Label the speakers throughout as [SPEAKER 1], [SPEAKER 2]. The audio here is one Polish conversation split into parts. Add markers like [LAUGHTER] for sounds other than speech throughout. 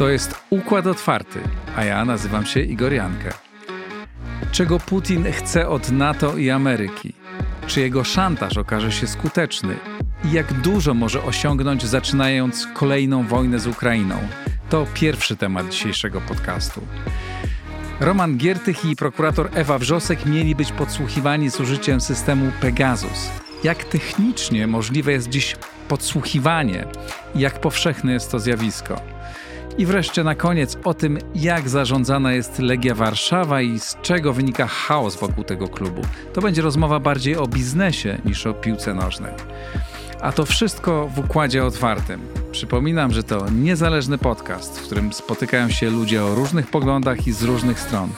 [SPEAKER 1] To jest Układ Otwarty, a ja nazywam się Igor Jankę. Czego Putin chce od NATO i Ameryki? Czy jego szantaż okaże się skuteczny? I jak dużo może osiągnąć zaczynając kolejną wojnę z Ukrainą? To pierwszy temat dzisiejszego podcastu. Roman Giertych i prokurator Ewa Wrzosek mieli być podsłuchiwani z użyciem systemu Pegasus. Jak technicznie możliwe jest dziś podsłuchiwanie i jak powszechne jest to zjawisko? I wreszcie na koniec o tym, jak zarządzana jest Legia Warszawa i z czego wynika chaos wokół tego klubu. To będzie rozmowa bardziej o biznesie niż o piłce nożnej. A to wszystko w układzie otwartym. Przypominam, że to niezależny podcast, w którym spotykają się ludzie o różnych poglądach i z różnych stron.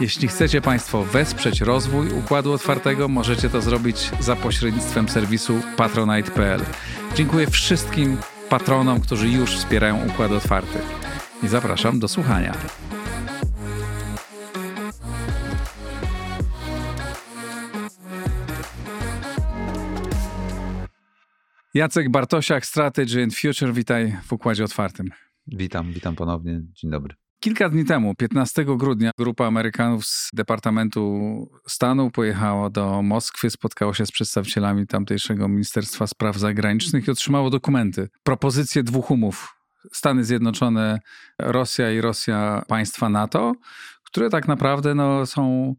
[SPEAKER 1] Jeśli chcecie Państwo wesprzeć rozwój układu otwartego, możecie to zrobić za pośrednictwem serwisu patronite.pl. Dziękuję wszystkim patronom, którzy już wspierają układ otwarty. I zapraszam do słuchania. Jacek Bartosiak, Strategy and Future, witaj w Układzie Otwartym.
[SPEAKER 2] Witam, witam ponownie. Dzień dobry.
[SPEAKER 1] Kilka dni temu, 15 grudnia, grupa Amerykanów z Departamentu Stanu pojechała do Moskwy, spotkało się z przedstawicielami tamtejszego Ministerstwa Spraw Zagranicznych i otrzymało dokumenty. Propozycje dwóch umów. Stany Zjednoczone, Rosja i Rosja państwa NATO, które tak naprawdę no, są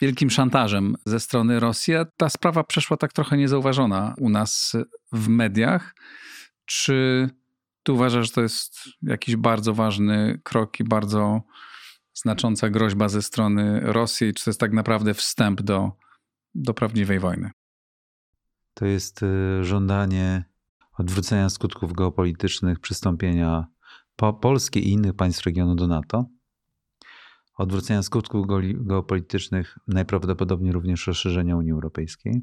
[SPEAKER 1] wielkim szantażem ze strony Rosji. Ta sprawa przeszła tak trochę niezauważona u nas w mediach. Czy ty uważasz, że to jest jakiś bardzo ważny krok i bardzo znacząca groźba ze strony Rosji? Czy to jest tak naprawdę wstęp do, do prawdziwej wojny?
[SPEAKER 2] To jest y, żądanie odwrócenia skutków geopolitycznych, przystąpienia po Polski i innych państw regionu do NATO odwrócenia skutków geopolitycznych, najprawdopodobniej również rozszerzenia Unii Europejskiej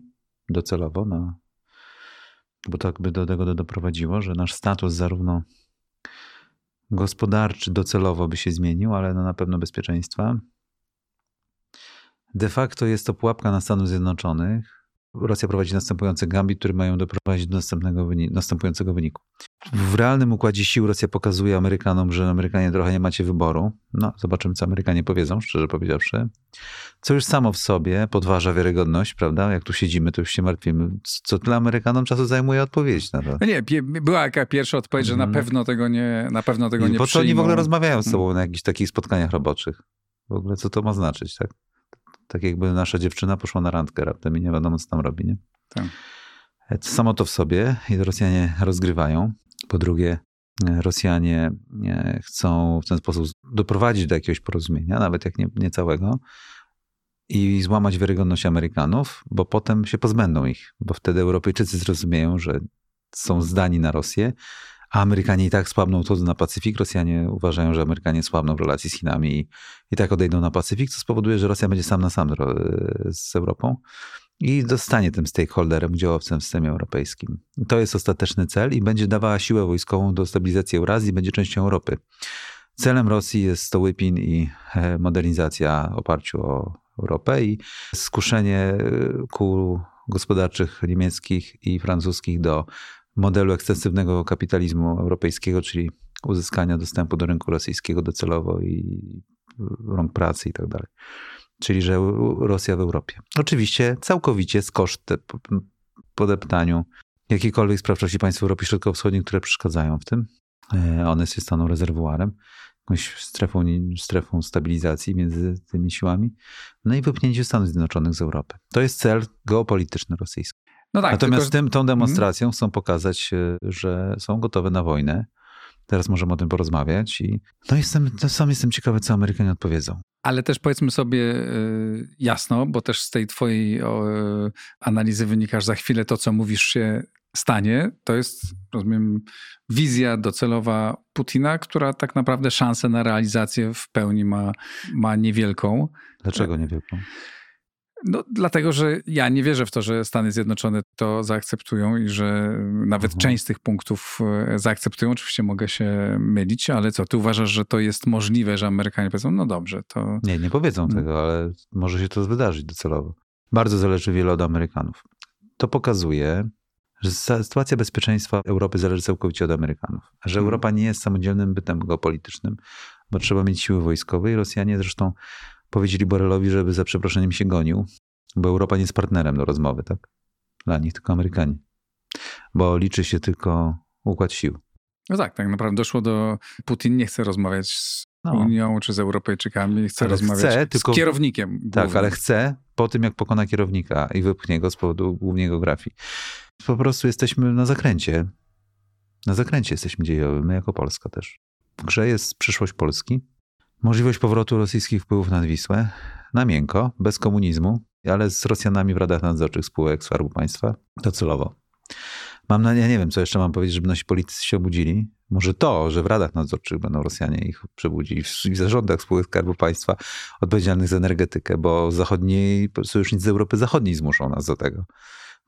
[SPEAKER 2] docelowo, na, bo tak by do tego doprowadziło, że nasz status zarówno gospodarczy docelowo by się zmienił, ale no na pewno bezpieczeństwa. De facto jest to pułapka na Stanów Zjednoczonych, Rosja prowadzi następujące gambit, które mają doprowadzić do następującego wyniku. W realnym układzie sił Rosja pokazuje Amerykanom, że Amerykanie trochę nie macie wyboru. No, zobaczymy, co Amerykanie powiedzą, szczerze powiedziawszy. Co już samo w sobie podważa wiarygodność, prawda? Jak tu siedzimy, to już się martwimy. Co dla Amerykanom czasu zajmuje odpowiedź na to.
[SPEAKER 1] No nie, była jaka pierwsza odpowiedź, że na mhm. pewno tego nie, na pewno tego nie, nie Po
[SPEAKER 2] co oni w ogóle rozmawiają z sobą mm. na jakichś takich spotkaniach roboczych? W ogóle co to ma znaczyć, tak? Tak jakby nasza dziewczyna poszła na randkę raptem i nie wiadomo, co tam robi, nie? Tak. E, samo to w sobie i Rosjanie rozgrywają. Po drugie, e, Rosjanie chcą w ten sposób doprowadzić do jakiegoś porozumienia, nawet jak nie, nie całego, i złamać wiarygodność Amerykanów, bo potem się pozbędą ich, bo wtedy Europejczycy zrozumieją, że są zdani na Rosję, a Amerykanie i tak słabną to na Pacyfik. Rosjanie uważają, że Amerykanie słabną w relacji z Chinami i, i tak odejdą na Pacyfik, co spowoduje, że Rosja będzie sam na sam z Europą i dostanie tym stakeholderem, udziałowcem w systemie europejskim. To jest ostateczny cel i będzie dawała siłę wojskową do stabilizacji Eurazji, będzie częścią Europy. Celem Rosji jest Stołypin i e, modernizacja w oparciu o Europę i skuszenie e, kół gospodarczych niemieckich i francuskich do modelu ekstensywnego kapitalizmu europejskiego, czyli uzyskania dostępu do rynku rosyjskiego docelowo i rąk pracy i tak dalej. Czyli, że Rosja w Europie. Oczywiście całkowicie z kosztem podeptaniu jakiejkolwiek sprawczości państw Europy Środkowo-Wschodniej, które przeszkadzają w tym. E, one się staną rezerwuarem, jakąś strefą, strefą stabilizacji między tymi siłami, no i wypchnięcie Stanów Zjednoczonych z Europy. To jest cel geopolityczny rosyjski. No tak, Natomiast tylko... tym, tą demonstracją hmm. chcą pokazać, e, że są gotowe na wojnę. Teraz możemy o tym porozmawiać. I no jestem, to sam jestem ciekawy, co Amerykanie odpowiedzą.
[SPEAKER 1] Ale też powiedzmy sobie e, jasno, bo też z tej twojej analizy wynikasz za chwilę to, co mówisz się stanie. To jest, rozumiem, wizja docelowa Putina, która tak naprawdę szansę na realizację w pełni ma, ma niewielką.
[SPEAKER 2] Dlaczego niewielką?
[SPEAKER 1] No, dlatego, że ja nie wierzę w to, że Stany Zjednoczone to zaakceptują i że nawet mhm. część z tych punktów e, zaakceptują. Oczywiście mogę się mylić, ale co, ty uważasz, że to jest możliwe, że Amerykanie powiedzą, no dobrze, to...
[SPEAKER 2] Nie, nie powiedzą hmm. tego, ale może się to wydarzyć docelowo. Bardzo zależy wiele od Amerykanów. To pokazuje, że sytuacja bezpieczeństwa Europy zależy całkowicie od Amerykanów. Że hmm. Europa nie jest samodzielnym bytem geopolitycznym, bo trzeba mieć siły wojskowe i Rosjanie zresztą powiedzieli Borelowi, żeby za przeproszeniem się gonił, bo Europa nie jest partnerem do rozmowy, tak? Dla nich tylko Amerykanie. Bo liczy się tylko układ sił.
[SPEAKER 1] No tak, tak naprawdę doszło do. Putin nie chce rozmawiać z no. Unią czy z Europejczykami, chce ale rozmawiać chce, tylko, z kierownikiem.
[SPEAKER 2] Głównym. Tak, ale chce po tym, jak pokona kierownika i wypchnie go z powodu głównie geografii. Po prostu jesteśmy na zakręcie. Na zakręcie jesteśmy dziejowym, my jako Polska też. W grze jest przyszłość Polski, możliwość powrotu rosyjskich wpływów nad Wisłę, na miękko, bez komunizmu, ale z Rosjanami w radach nadzorczych spółek Skarbu Państwa, docelowo. Mam na, ja nie wiem, co jeszcze mam powiedzieć, żeby nasi politycy się obudzili. Może to, że w radach nadzorczych będą Rosjanie ich przebudzili, w, zarządach spółek Skarbu Państwa odpowiedzialnych za energetykę, bo zachodniej, sojusznicy z Europy Zachodniej zmuszą nas do tego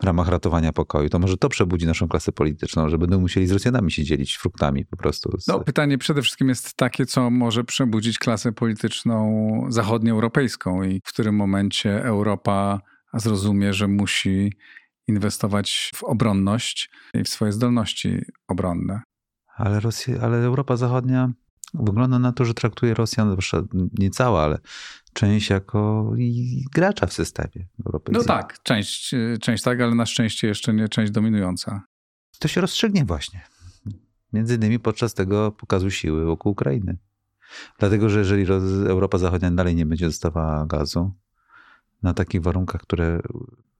[SPEAKER 2] w ramach ratowania pokoju. To może to przebudzi naszą klasę polityczną, że będą musieli z Rosjanami się dzielić fruktami po prostu.
[SPEAKER 1] Z... No, pytanie przede wszystkim jest takie, co może przebudzić klasę polityczną zachodnioeuropejską i w którym momencie Europa zrozumie, że musi inwestować w obronność i w swoje zdolności obronne.
[SPEAKER 2] Ale, Rosja, ale Europa Zachodnia wygląda na to, że traktuje Rosjan, zwłaszcza nie cała, ale część jako gracza w systemie
[SPEAKER 1] Europy. No tak, część, część tak, ale na szczęście jeszcze nie część dominująca.
[SPEAKER 2] To się rozstrzygnie właśnie. Między innymi podczas tego pokazu siły wokół Ukrainy. Dlatego, że jeżeli Europa Zachodnia dalej nie będzie dostawała gazu na takich warunkach, które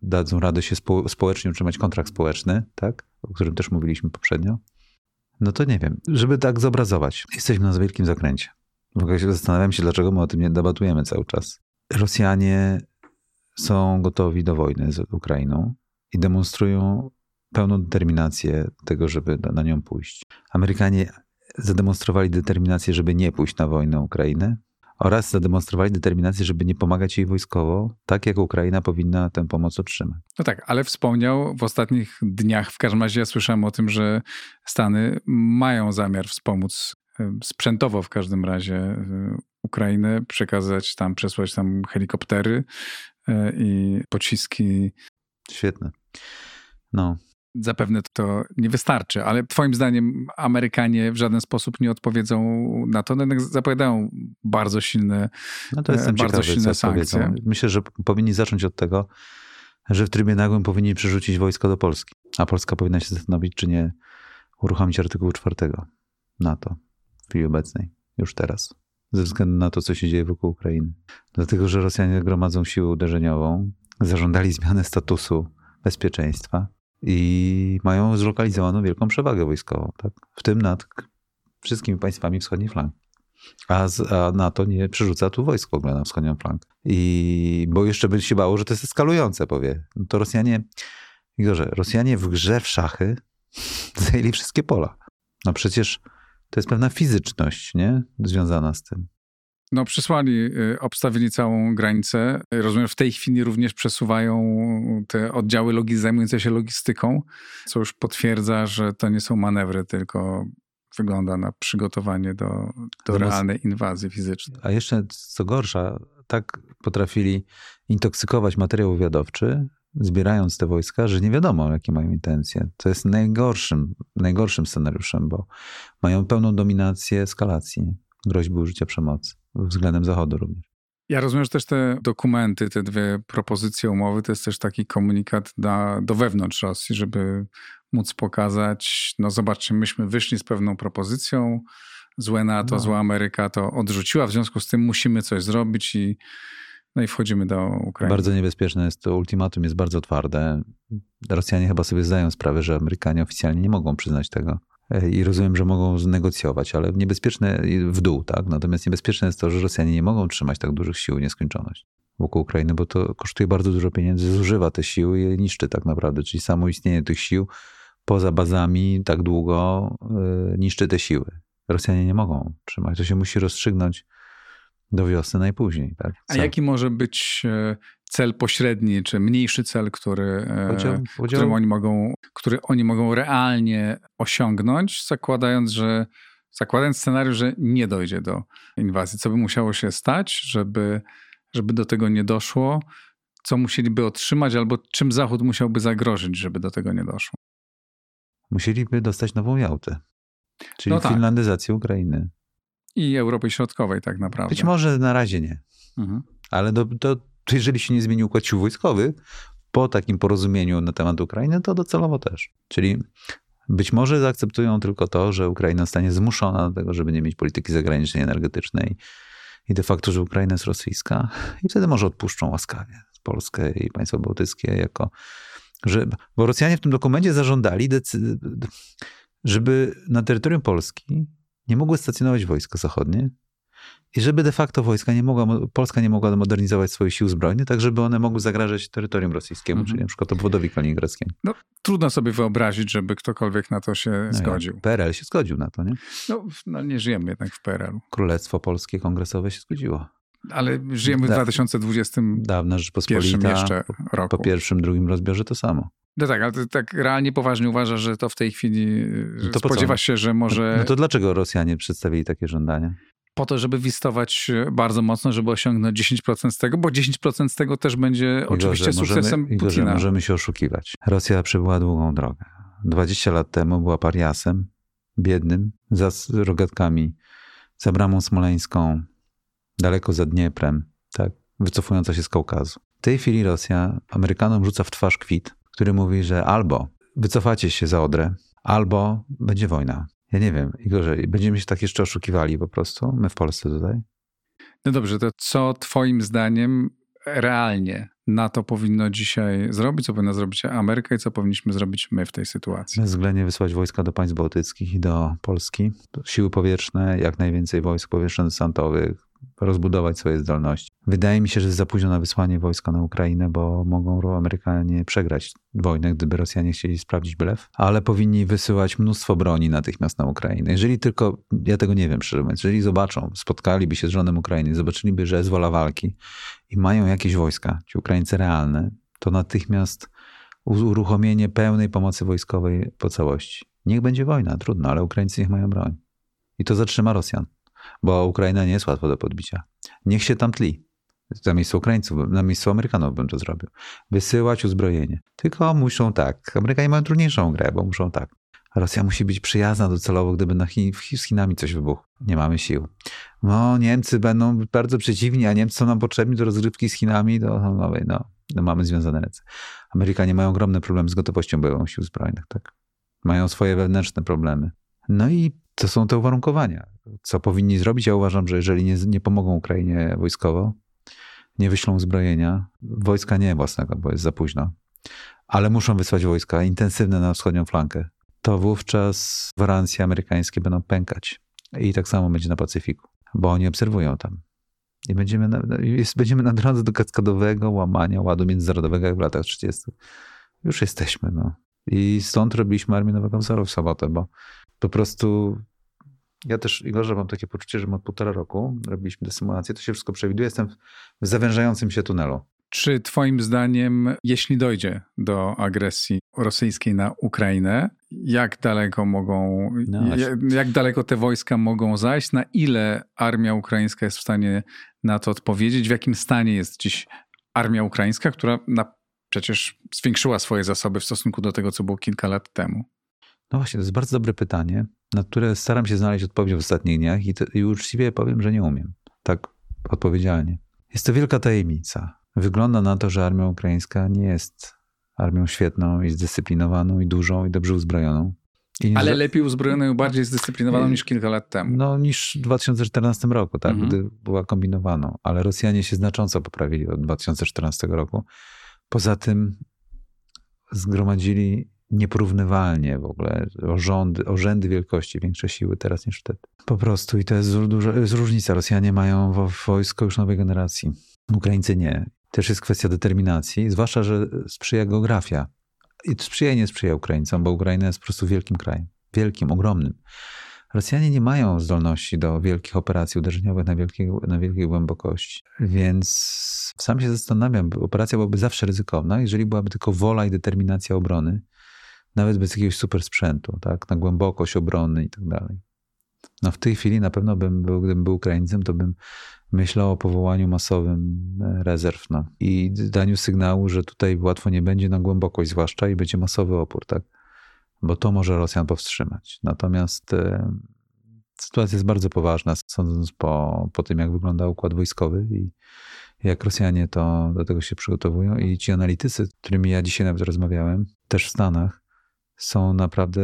[SPEAKER 2] dadzą radę się spo, społecznie utrzymać kontrakt społeczny, tak? o którym też mówiliśmy poprzednio, no to nie wiem. Żeby tak zobrazować, jesteśmy na wielkim zakręcie. W ogóle się zastanawiam się, dlaczego my o tym nie debatujemy cały czas. Rosjanie są gotowi do wojny z Ukrainą i demonstrują pełną determinację tego, żeby na nią pójść. Amerykanie zademonstrowali determinację, żeby nie pójść na wojnę Ukrainy, oraz zademonstrowali determinację, żeby nie pomagać jej wojskowo, tak jak Ukraina powinna tę pomoc otrzymać.
[SPEAKER 1] No tak, ale wspomniał w ostatnich dniach, w każdym razie ja słyszałem o tym, że Stany mają zamiar wspomóc sprzętowo w każdym razie Ukrainę, przekazać tam, przesłać tam helikoptery e, i pociski.
[SPEAKER 2] Świetne. No,
[SPEAKER 1] Zapewne to nie wystarczy, ale Twoim zdaniem Amerykanie w żaden sposób nie odpowiedzą na to. No jednak zapowiadają bardzo silne, no to jestem bardzo ciekawy, silne sankcje. Powiedzą.
[SPEAKER 2] Myślę, że powinni zacząć od tego, że w trybie nagłym powinni przerzucić wojsko do Polski, a Polska powinna się zastanowić, czy nie uruchomić artykułu czwartego NATO chwili obecnej, już teraz, ze względu na to, co się dzieje wokół Ukrainy. Dlatego, że Rosjanie gromadzą siłę uderzeniową, zażądali zmiany statusu bezpieczeństwa, i mają zlokalizowaną wielką przewagę wojskową, tak? w tym nad wszystkimi państwami wschodniej flanki. A, z, a NATO nie przerzuca tu wojsk w ogóle na wschodnią flankę. I bo jeszcze by się bało, że to jest eskalujące, powie. No to Rosjanie, Igorze, Rosjanie w grze w szachy [LAUGHS] zajęli wszystkie pola. No przecież to jest pewna fizyczność, nie? Związana z tym.
[SPEAKER 1] No, przysłali, y, obstawili całą granicę. Rozumiem, w tej chwili również przesuwają te oddziały logi zajmujące się logistyką, co już potwierdza, że to nie są manewry, tylko wygląda na przygotowanie do, do realnej inwazji fizycznej.
[SPEAKER 2] A jeszcze co gorsza, tak potrafili intoksykować materiał wywiadowczy, zbierając te wojska, że nie wiadomo, jakie mają intencje. To jest najgorszym, najgorszym scenariuszem, bo mają pełną dominację eskalacji, groźby użycia przemocy względem Zachodu również.
[SPEAKER 1] Ja rozumiem, że też te dokumenty, te dwie propozycje umowy, to jest też taki komunikat da, do wewnątrz Rosji, żeby móc pokazać, no zobaczcie, myśmy wyszli z pewną propozycją, złe NATO, no. zła Ameryka to odrzuciła, w związku z tym musimy coś zrobić i no i wchodzimy do Ukrainy.
[SPEAKER 2] Bardzo niebezpieczne jest to ultimatum, jest bardzo twarde. Rosjanie chyba sobie zdają sprawę, że Amerykanie oficjalnie nie mogą przyznać tego i rozumiem, że mogą negocjować, ale niebezpieczne w dół, tak? Natomiast niebezpieczne jest to, że Rosjanie nie mogą trzymać tak dużych sił w nieskończoność wokół Ukrainy, bo to kosztuje bardzo dużo pieniędzy, zużywa te siły i je niszczy tak naprawdę. Czyli samo istnienie tych sił poza bazami tak długo yy, niszczy te siły. Rosjanie nie mogą trzymać. To się musi rozstrzygnąć do wiosny najpóźniej. Tak?
[SPEAKER 1] A jaki może być e, cel pośredni, czy mniejszy cel, który, e, podział, podział. Oni mogą, który oni mogą realnie osiągnąć, zakładając, że zakładając scenariusz, że nie dojdzie do inwazji. Co by musiało się stać, żeby, żeby do tego nie doszło? Co musieliby otrzymać, albo czym Zachód musiałby zagrożyć, żeby do tego nie doszło?
[SPEAKER 2] musieliby dostać nową Jałtę, czyli no tak. finlandyzację Ukrainy.
[SPEAKER 1] I Europy Środkowej tak naprawdę.
[SPEAKER 2] Być może na razie nie. Mhm. Ale do, do, jeżeli się nie zmieni układ sił wojskowych, po takim porozumieniu na temat Ukrainy, to docelowo też. Czyli być może zaakceptują tylko to, że Ukraina zostanie zmuszona do tego, żeby nie mieć polityki zagranicznej, energetycznej i de facto, że Ukraina jest rosyjska i wtedy może odpuszczą łaskawie Polskę i państwa bałtyckie jako, że, bo Rosjanie w tym dokumencie zażądali, żeby na terytorium Polski nie mogły stacjonować wojska zachodnie, i żeby de facto wojska nie mogła, Polska nie mogła modernizować swoich sił zbrojnych, tak żeby one mogły zagrażać terytorium rosyjskiemu, mhm. czyli na przykład obwodowi kaliningradzkiemu.
[SPEAKER 1] No, trudno sobie wyobrazić, żeby ktokolwiek na to się no zgodził. Ja,
[SPEAKER 2] PRL się zgodził na to, nie?
[SPEAKER 1] No, no nie żyjemy jednak w PRL-u.
[SPEAKER 2] Królestwo Polskie Kongresowe się zgodziło.
[SPEAKER 1] Ale żyjemy w da, 2020
[SPEAKER 2] Dawna Rzeczpospolita jeszcze roku. Po pierwszym, drugim rozbiorze to samo.
[SPEAKER 1] No tak, ale ty tak realnie poważnie uważasz, że to w tej chwili no to spodziewasz się, że może...
[SPEAKER 2] No to dlaczego Rosjanie przedstawili takie żądania?
[SPEAKER 1] po to, żeby wistować bardzo mocno, żeby osiągnąć 10% z tego, bo 10% z tego też będzie Igorze, oczywiście sukcesem możemy, Putina. Igorze,
[SPEAKER 2] możemy się oszukiwać. Rosja przebyła długą drogę. 20 lat temu była pariasem, biednym, za rogatkami, za bramą smoleńską, daleko za Dnieprem, tak, wycofująca się z Kaukazu. W tej chwili Rosja Amerykanom rzuca w twarz kwit, który mówi, że albo wycofacie się za Odrę, albo będzie wojna. Ja nie wiem, Igorze, będziemy się tak jeszcze oszukiwali po prostu, my w Polsce tutaj?
[SPEAKER 1] No dobrze, to co twoim zdaniem realnie NATO powinno dzisiaj zrobić, co powinna zrobić Ameryka i co powinniśmy zrobić my w tej sytuacji?
[SPEAKER 2] Względnie wysłać wojska do państw bałtyckich i do Polski. Siły powietrzne, jak najwięcej wojsk powietrzno-desantowych, rozbudować swoje zdolności. Wydaje mi się, że jest za późno na wysłanie wojska na Ukrainę, bo mogą Amerykanie przegrać wojnę, gdyby Rosjanie chcieli sprawdzić blef, ale powinni wysyłać mnóstwo broni natychmiast na Ukrainę. Jeżeli tylko, ja tego nie wiem szczerze mówiąc, jeżeli zobaczą, spotkaliby się z żonem Ukrainy, zobaczyliby, że jest wola walki i mają jakieś wojska, ci Ukraińcy realne, to natychmiast uruchomienie pełnej pomocy wojskowej po całości. Niech będzie wojna, trudno, ale Ukraińcy niech mają broń. I to zatrzyma Rosjan bo Ukraina nie jest łatwo do podbicia. Niech się tam tli. Za miejsce Ukraińców, na miejscu Amerykanów bym to zrobił. Wysyłać uzbrojenie. Tylko muszą tak. Amerykanie mają trudniejszą grę, bo muszą tak. Rosja musi być przyjazna docelowo, gdyby na Chin, z Chinami coś wybuchło. Nie mamy sił. No, Niemcy będą bardzo przeciwni, a Niemcy są nam potrzebni do rozgrywki z Chinami, do, no, no, no, mamy związane ręce. Amerykanie mają ogromne problemy z gotowością bojową sił zbrojnych, tak? Mają swoje wewnętrzne problemy. No i to są te uwarunkowania. Co powinni zrobić? Ja uważam, że jeżeli nie, nie pomogą Ukrainie wojskowo, nie wyślą uzbrojenia, wojska nie własnego, bo jest za późno, ale muszą wysłać wojska intensywne na wschodnią flankę, to wówczas gwarancje amerykańskie będą pękać. I tak samo będzie na Pacyfiku, bo oni obserwują tam. I będziemy na, jest, będziemy na drodze do kaskadowego łamania ładu międzynarodowego jak w latach 30. Już jesteśmy. No. I stąd robiliśmy Armię Nowego Wzoru w sobotę, bo po prostu ja też, Igorze, mam takie poczucie, że od półtora roku robiliśmy tę symulację, to się wszystko przewiduje. Jestem w zawężającym się tunelu.
[SPEAKER 1] Czy Twoim zdaniem, jeśli dojdzie do agresji rosyjskiej na Ukrainę, jak daleko mogą, no jak, jak, daleko te wojska mogą zajść? Na ile armia ukraińska jest w stanie na to odpowiedzieć? W jakim stanie jest dziś armia ukraińska, która na, przecież zwiększyła swoje zasoby w stosunku do tego, co było kilka lat temu?
[SPEAKER 2] No właśnie, to jest bardzo dobre pytanie, na które staram się znaleźć odpowiedź w ostatnich dniach i, to, i uczciwie powiem, że nie umiem. Tak odpowiedzialnie. Jest to wielka tajemnica. Wygląda na to, że armia ukraińska nie jest armią świetną i zdyscyplinowaną i dużą i dobrze uzbrojoną.
[SPEAKER 1] I Ale lepiej uzbrojoną i bardziej zdyscyplinowaną niż kilka lat temu.
[SPEAKER 2] No niż w 2014 roku, tak, mhm. gdy była kombinowaną. Ale Rosjanie się znacząco poprawili od 2014 roku. Poza tym zgromadzili nieporównywalnie w ogóle o, o rzędy wielkości większe siły teraz niż wtedy. Po prostu i to jest, duża, jest różnica. Rosjanie mają wojsko już nowej generacji, Ukraińcy nie. Też jest kwestia determinacji, zwłaszcza, że sprzyja geografia. I sprzyja nie sprzyja Ukraińcom, bo Ukraina jest po prostu wielkim krajem. Wielkim, ogromnym. Rosjanie nie mają zdolności do wielkich operacji uderzeniowych na wielkiej, na wielkiej głębokości. Więc sam się zastanawiam, operacja byłaby zawsze ryzykowna, jeżeli byłaby tylko wola i determinacja obrony nawet bez jakiegoś super sprzętu, tak, na głębokość obrony i tak dalej. No w tej chwili na pewno bym był, gdybym był Ukraińcem, to bym myślał o powołaniu masowym e, rezerw no. i daniu sygnału, że tutaj łatwo nie będzie na głębokość zwłaszcza i będzie masowy opór, tak. bo to może Rosjan powstrzymać. Natomiast e, sytuacja jest bardzo poważna, sądząc po, po tym, jak wygląda układ wojskowy i jak Rosjanie to do tego się przygotowują. I ci analitycy, z którymi ja dzisiaj nawet rozmawiałem, też w Stanach, są naprawdę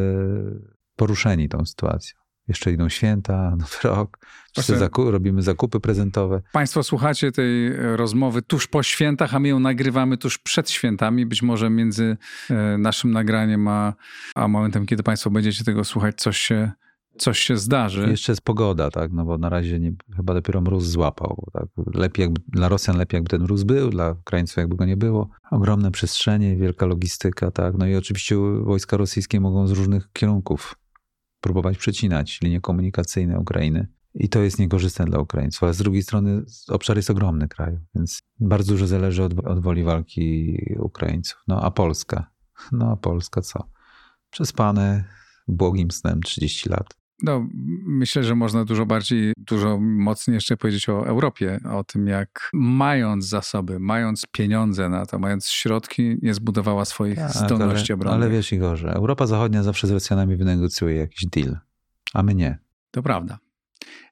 [SPEAKER 2] poruszeni tą sytuacją. Jeszcze idą święta, [LAUGHS] nowy rok, zakup, robimy zakupy prezentowe.
[SPEAKER 1] Państwo słuchacie tej rozmowy tuż po świętach, a my ją nagrywamy tuż przed świętami. Być może między e, naszym nagraniem a, a momentem, kiedy Państwo będziecie tego słuchać, coś się coś się zdarzy.
[SPEAKER 2] Jeszcze jest pogoda, tak? No bo na razie nie, chyba dopiero mróz złapał. Tak? Lepiej jakby, dla Rosjan lepiej jakby ten mróz był, dla Ukraińców jakby go nie było. Ogromne przestrzenie, wielka logistyka, tak? No i oczywiście wojska rosyjskie mogą z różnych kierunków próbować przecinać linie komunikacyjne Ukrainy. I to jest niekorzystne dla Ukraińców, ale z drugiej strony obszar jest ogromny kraj, więc bardzo dużo zależy od, od woli walki Ukraińców. No a Polska? No a Polska co? Przespane błogim snem 30 lat.
[SPEAKER 1] No, myślę, że można dużo bardziej, dużo mocniej jeszcze powiedzieć o Europie, o tym, jak mając zasoby, mając pieniądze na to, mając środki, nie zbudowała swoich tak, zdolności
[SPEAKER 2] ale,
[SPEAKER 1] obronnych.
[SPEAKER 2] Ale wiesz, Igorze, Europa Zachodnia zawsze z Rosjanami wynegocjuje jakiś deal, a my nie.
[SPEAKER 1] To prawda.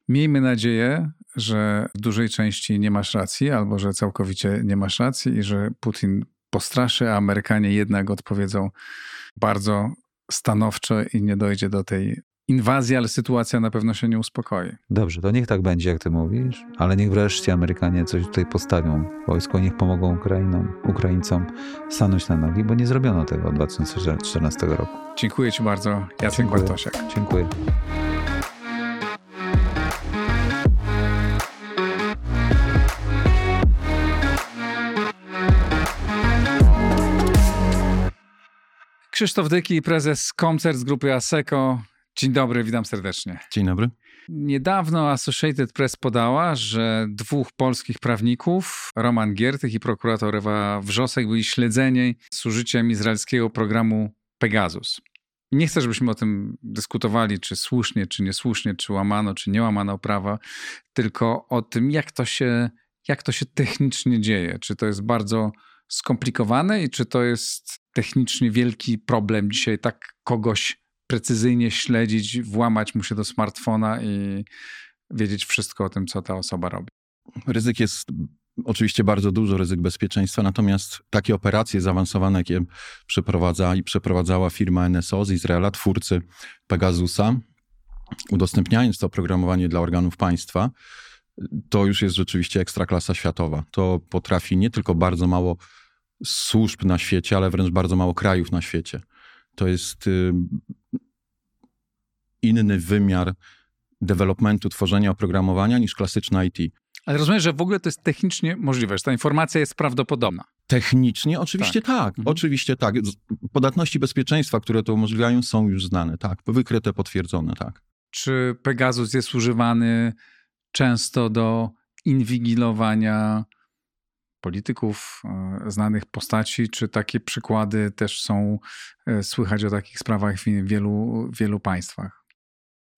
[SPEAKER 1] Miejmy nadzieję, że w dużej części nie masz racji, albo że całkowicie nie masz racji i że Putin postraszy, a Amerykanie jednak odpowiedzą bardzo stanowczo i nie dojdzie do tej inwazji, ale sytuacja na pewno się nie uspokoi.
[SPEAKER 2] Dobrze, to niech tak będzie, jak ty mówisz, ale niech wreszcie Amerykanie coś tutaj postawią wojsko, niech pomogą Ukrainom, Ukraińcom stanąć na nogi, bo nie zrobiono tego od 2014 roku.
[SPEAKER 1] Dziękuję ci bardzo, Jacek Dziękuję. Bartosiak.
[SPEAKER 2] Dziękuję.
[SPEAKER 1] Krzysztof Dyki, prezes koncert z grupy ASECO. Dzień dobry, witam serdecznie.
[SPEAKER 3] Dzień dobry.
[SPEAKER 1] Niedawno Associated Press podała, że dwóch polskich prawników, Roman Giertych i prokurator Ewa Wrzosek, byli śledzeni z użyciem izraelskiego programu Pegasus. Nie chcę, żebyśmy o tym dyskutowali, czy słusznie, czy niesłusznie, czy łamano, czy nie łamano prawa, tylko o tym, jak to się, jak to się technicznie dzieje. Czy to jest bardzo skomplikowane i czy to jest technicznie wielki problem dzisiaj tak kogoś precyzyjnie śledzić, włamać mu się do smartfona i wiedzieć wszystko o tym, co ta osoba robi.
[SPEAKER 3] Ryzyk jest oczywiście bardzo dużo, ryzyk bezpieczeństwa, natomiast takie operacje zaawansowane, jakie przeprowadza i przeprowadzała firma NSO z Izraela, twórcy Pegasusa, udostępniając to oprogramowanie dla organów państwa, to już jest rzeczywiście ekstraklasa światowa. To potrafi nie tylko bardzo mało służb na świecie, ale wręcz bardzo mało krajów na świecie. To jest y, inny wymiar developmentu, tworzenia oprogramowania niż klasyczne IT.
[SPEAKER 1] Ale rozumiem, że w ogóle to jest technicznie możliwe, że ta informacja jest prawdopodobna.
[SPEAKER 3] Technicznie oczywiście tak, tak mhm. oczywiście tak. Podatności bezpieczeństwa, które to umożliwiają, są już znane, tak. Wykryte, potwierdzone, tak.
[SPEAKER 1] Czy Pegasus jest używany często do inwigilowania polityków, e, znanych postaci, czy takie przykłady też są, e, słychać o takich sprawach w wielu, wielu państwach?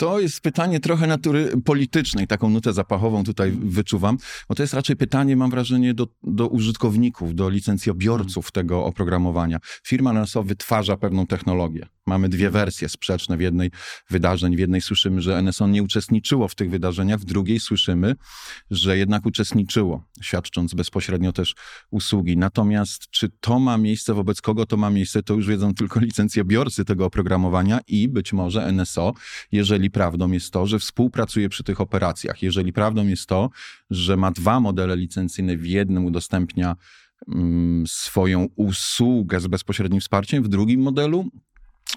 [SPEAKER 3] To jest pytanie trochę natury politycznej, taką nutę zapachową tutaj wyczuwam, bo to jest raczej pytanie, mam wrażenie, do, do użytkowników, do licencjobiorców hmm. tego oprogramowania. Firma NSO wytwarza pewną technologię. Mamy dwie wersje sprzeczne w jednej wydarzeń. W jednej słyszymy, że NSO nie uczestniczyło w tych wydarzeniach, w drugiej słyszymy, że jednak uczestniczyło, świadcząc bezpośrednio też usługi. Natomiast czy to ma miejsce, wobec kogo to ma miejsce, to już wiedzą tylko licencjobiorcy tego oprogramowania i być może NSO, jeżeli prawdą jest to, że współpracuje przy tych operacjach, jeżeli prawdą jest to, że ma dwa modele licencyjne, w jednym udostępnia mm, swoją usługę z bezpośrednim wsparciem, w drugim modelu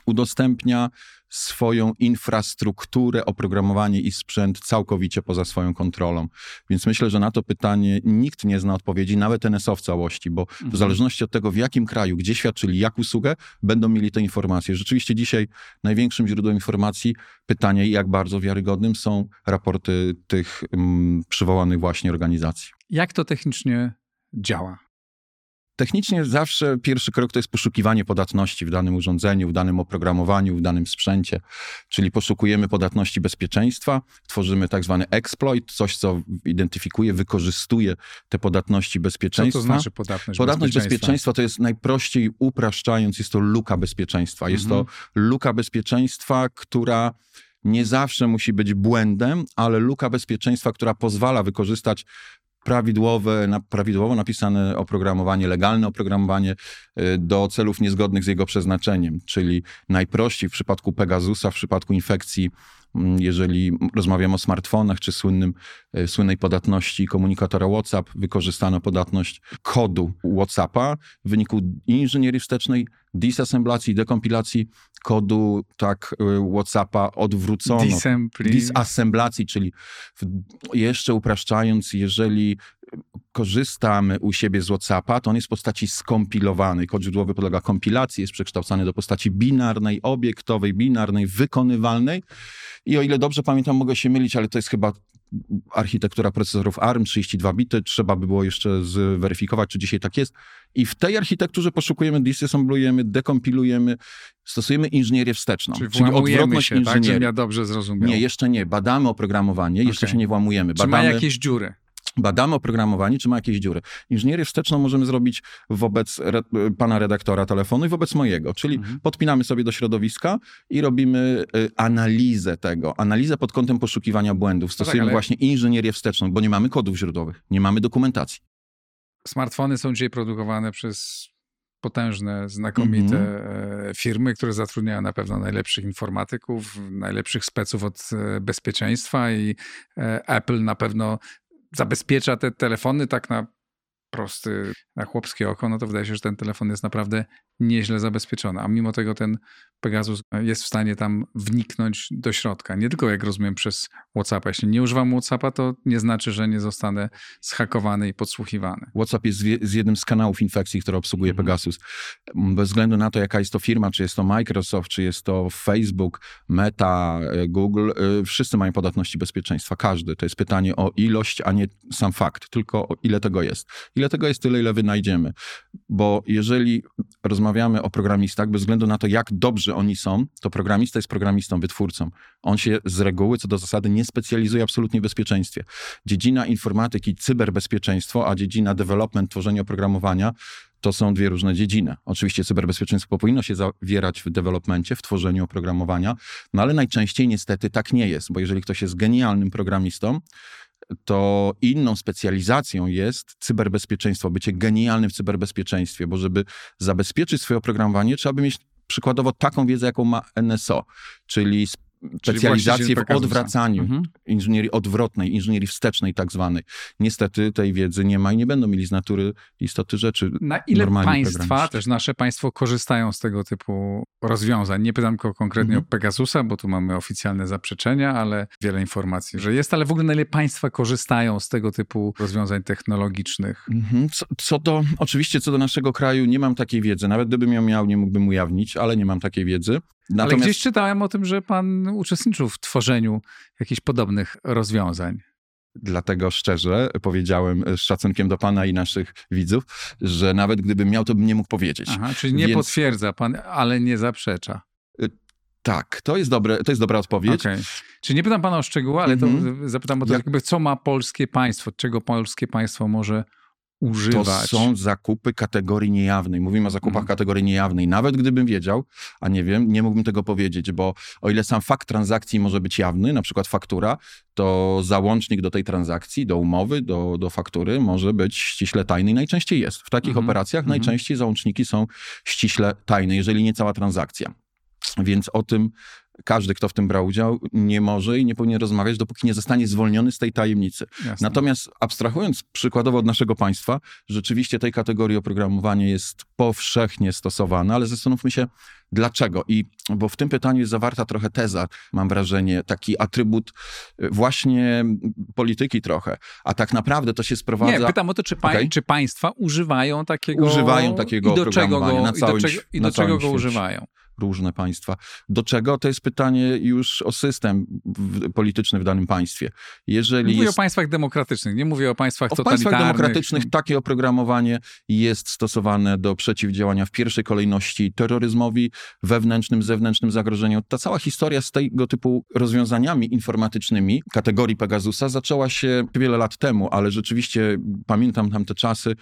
[SPEAKER 3] udostępnia swoją infrastrukturę, oprogramowanie i sprzęt całkowicie poza swoją kontrolą. Więc myślę, że na to pytanie nikt nie zna odpowiedzi, nawet NSO w całości, bo mhm. w zależności od tego, w jakim kraju, gdzie świadczyli jak usługę, będą mieli te informacje. Rzeczywiście dzisiaj największym źródłem informacji, pytanie jak bardzo wiarygodnym są raporty tych um, przywołanych właśnie organizacji.
[SPEAKER 1] Jak to technicznie działa?
[SPEAKER 3] Technicznie zawsze pierwszy krok to jest poszukiwanie podatności w danym urządzeniu, w danym oprogramowaniu, w danym sprzęcie, czyli poszukujemy podatności bezpieczeństwa, tworzymy tak zwany exploit, coś co identyfikuje, wykorzystuje te podatności bezpieczeństwa.
[SPEAKER 1] Co to znaczy podatność,
[SPEAKER 3] podatność
[SPEAKER 1] bezpieczeństwa?
[SPEAKER 3] bezpieczeństwa? to jest najprościej upraszczając, jest to luka bezpieczeństwa. Jest mhm. to luka bezpieczeństwa, która nie zawsze musi być błędem, ale luka bezpieczeństwa, która pozwala wykorzystać prawidłowe, na, prawidłowo napisane oprogramowanie, legalne oprogramowanie y, do celów niezgodnych z jego przeznaczeniem. Czyli najprościej w przypadku Pegasusa, w przypadku infekcji, jeżeli rozmawiamy o smartfonach czy słynnym, y, słynnej podatności komunikatora WhatsApp, wykorzystano podatność kodu WhatsAppa w wyniku inżynierii wstecznej, disassemblacji, dekompilacji kodu tak y, WhatsAppa odwrócono. Disassemblacji, czyli jeszcze upraszczając, jeżeli korzystamy u siebie z WhatsAppa, to on jest w postaci skompilowanej. Kod źródłowy podlega kompilacji, jest przekształcany do postaci binarnej, obiektowej, binarnej, wykonywalnej. I o ile dobrze pamiętam, mogę się mylić, ale to jest chyba architektura procesorów ARM 32 bity, trzeba by było jeszcze zweryfikować, czy dzisiaj tak jest. I w tej architekturze poszukujemy, disassemblujemy, dekompilujemy, stosujemy inżynierię wsteczną.
[SPEAKER 1] Czyli, czyli odwrotność się, inżynierii. Tak, ja dobrze zrozumiał.
[SPEAKER 3] Nie, jeszcze nie. Badamy oprogramowanie, okay. jeszcze się nie włamujemy. Badamy,
[SPEAKER 1] czy ma jakieś dziury?
[SPEAKER 3] Badamy oprogramowanie, czy ma jakieś dziury. Inżynierię wsteczną możemy zrobić wobec re pana redaktora telefonu i wobec mojego, czyli mhm. podpinamy sobie do środowiska i robimy y, analizę tego, analizę pod kątem poszukiwania błędów. No tak, Stosujemy tak, ale... właśnie inżynierię wsteczną, bo nie mamy kodów źródłowych, nie mamy dokumentacji.
[SPEAKER 1] Smartfony są dzisiaj produkowane przez potężne, znakomite mm-hmm. firmy, które zatrudniają na pewno najlepszych informatyków, najlepszych speców od e, bezpieczeństwa i e, Apple na pewno zabezpiecza te telefony tak na prosty, na chłopskie oko, no to wydaje się, że ten telefon jest naprawdę nieźle zabezpieczony. A mimo tego ten Pegasus jest w stanie tam wniknąć do środka. Nie tylko, jak rozumiem, przez WhatsAppa. Jeśli nie używam WhatsAppa, to nie znaczy, że nie zostanę zhakowany i podsłuchiwany.
[SPEAKER 3] WhatsApp jest z jednym z kanałów infekcji, które obsługuje mhm. Pegasus. Bez względu na to, jaka jest to firma, czy jest to Microsoft, czy jest to Facebook, Meta, e, Google, e, wszyscy mają podatności bezpieczeństwa. Każdy. To jest pytanie o ilość, a nie sam fakt, tylko ile tego jest. Ile tego jest, tyle, ile wynajdziemy. Bo jeżeli rozmawiamy o programistach, bez względu na to, jak dobrzy oni są, to programista jest programistą, wytwórcą. On się z reguły, co do zasady, nie specjalizuje absolutnie w bezpieczeństwie. Dziedzina informatyki, cyberbezpieczeństwo, a dziedzina development, tworzenie oprogramowania, to są dwie różne dziedziny. Oczywiście cyberbezpieczeństwo powinno się zawierać w developmencie, w tworzeniu oprogramowania, no ale najczęściej niestety tak nie jest, bo jeżeli ktoś jest genialnym programistą, to inną specjalizacją jest cyberbezpieczeństwo, bycie genialnym w cyberbezpieczeństwie, bo żeby zabezpieczyć swoje oprogramowanie, trzeba by mieć przykładowo taką wiedzę, jaką ma NSO, czyli specjalizację w odwracaniu mhm. inżynierii odwrotnej, inżynierii wstecznej tak zwanej. Niestety tej wiedzy nie ma i nie będą mieli z natury istoty rzeczy.
[SPEAKER 1] Na ile państwa, też nasze państwo korzystają z tego typu rozwiązań? Nie pytam tylko konkretnie mhm. o Pegasusa, bo tu mamy oficjalne zaprzeczenia, ale wiele informacji, że jest, ale w ogóle na ile państwa korzystają z tego typu rozwiązań technologicznych?
[SPEAKER 3] Mhm. Co, co do, oczywiście co do naszego kraju nie mam takiej wiedzy. Nawet gdybym ją miał, nie mógłbym ujawnić, ale nie mam takiej wiedzy.
[SPEAKER 1] Natomiast... Ale gdzieś czytałem o tym, że pan uczestniczył w tworzeniu jakichś podobnych rozwiązań.
[SPEAKER 3] Dlatego szczerze powiedziałem z szacunkiem do pana i naszych widzów, że nawet gdybym miał, to bym nie mógł powiedzieć.
[SPEAKER 1] Aha, czyli nie Więc... potwierdza pan, ale nie zaprzecza.
[SPEAKER 3] Y, tak, to jest, dobre, to jest dobra odpowiedź. Okay.
[SPEAKER 1] Czyli nie pytam pana o szczegóły, ale to mhm. zapytam o to, Jak... jakby co ma polskie państwo, czego polskie państwo może używać.
[SPEAKER 3] To są zakupy kategorii niejawnej. Mówimy o zakupach mm. kategorii niejawnej. Nawet gdybym wiedział, a nie wiem, nie mógłbym tego powiedzieć, bo o ile sam fakt transakcji może być jawny, na przykład faktura, to załącznik do tej transakcji, do umowy, do, do faktury może być ściśle tajny i najczęściej jest. W takich mm -hmm. operacjach mm -hmm. najczęściej załączniki są ściśle tajne, jeżeli nie cała transakcja. Więc o tym każdy, kto w tym brał udział, nie może i nie powinien rozmawiać, dopóki nie zostanie zwolniony z tej tajemnicy. Jasne. Natomiast abstrahując przykładowo od naszego państwa, rzeczywiście tej kategorii oprogramowanie jest powszechnie stosowane, ale zastanówmy się, dlaczego. I bo w tym pytaniu jest zawarta trochę teza, mam wrażenie, taki atrybut y, właśnie polityki trochę. A tak naprawdę to się sprowadza...
[SPEAKER 1] Nie, pytam o to, czy, pa... okay. czy państwa używają takiego...
[SPEAKER 3] Używają takiego
[SPEAKER 1] i do czego
[SPEAKER 3] go,
[SPEAKER 1] na całym, I do czego, i do czego go używają?
[SPEAKER 3] Różne państwa. Do czego? To jest pytanie już o system polityczny w danym państwie.
[SPEAKER 1] Jeżeli mówię jest... o państwach demokratycznych, nie mówię o państwach
[SPEAKER 3] o totalitarnych. W państwach demokratycznych takie oprogramowanie jest stosowane do przeciwdziałania w pierwszej kolejności terroryzmowi, wewnętrznym, zewnętrznym zagrożeniu. Ta cała historia z tego typu rozwiązaniami informatycznymi kategorii Pegasusa zaczęła się wiele lat temu, ale rzeczywiście pamiętam tamte czasy.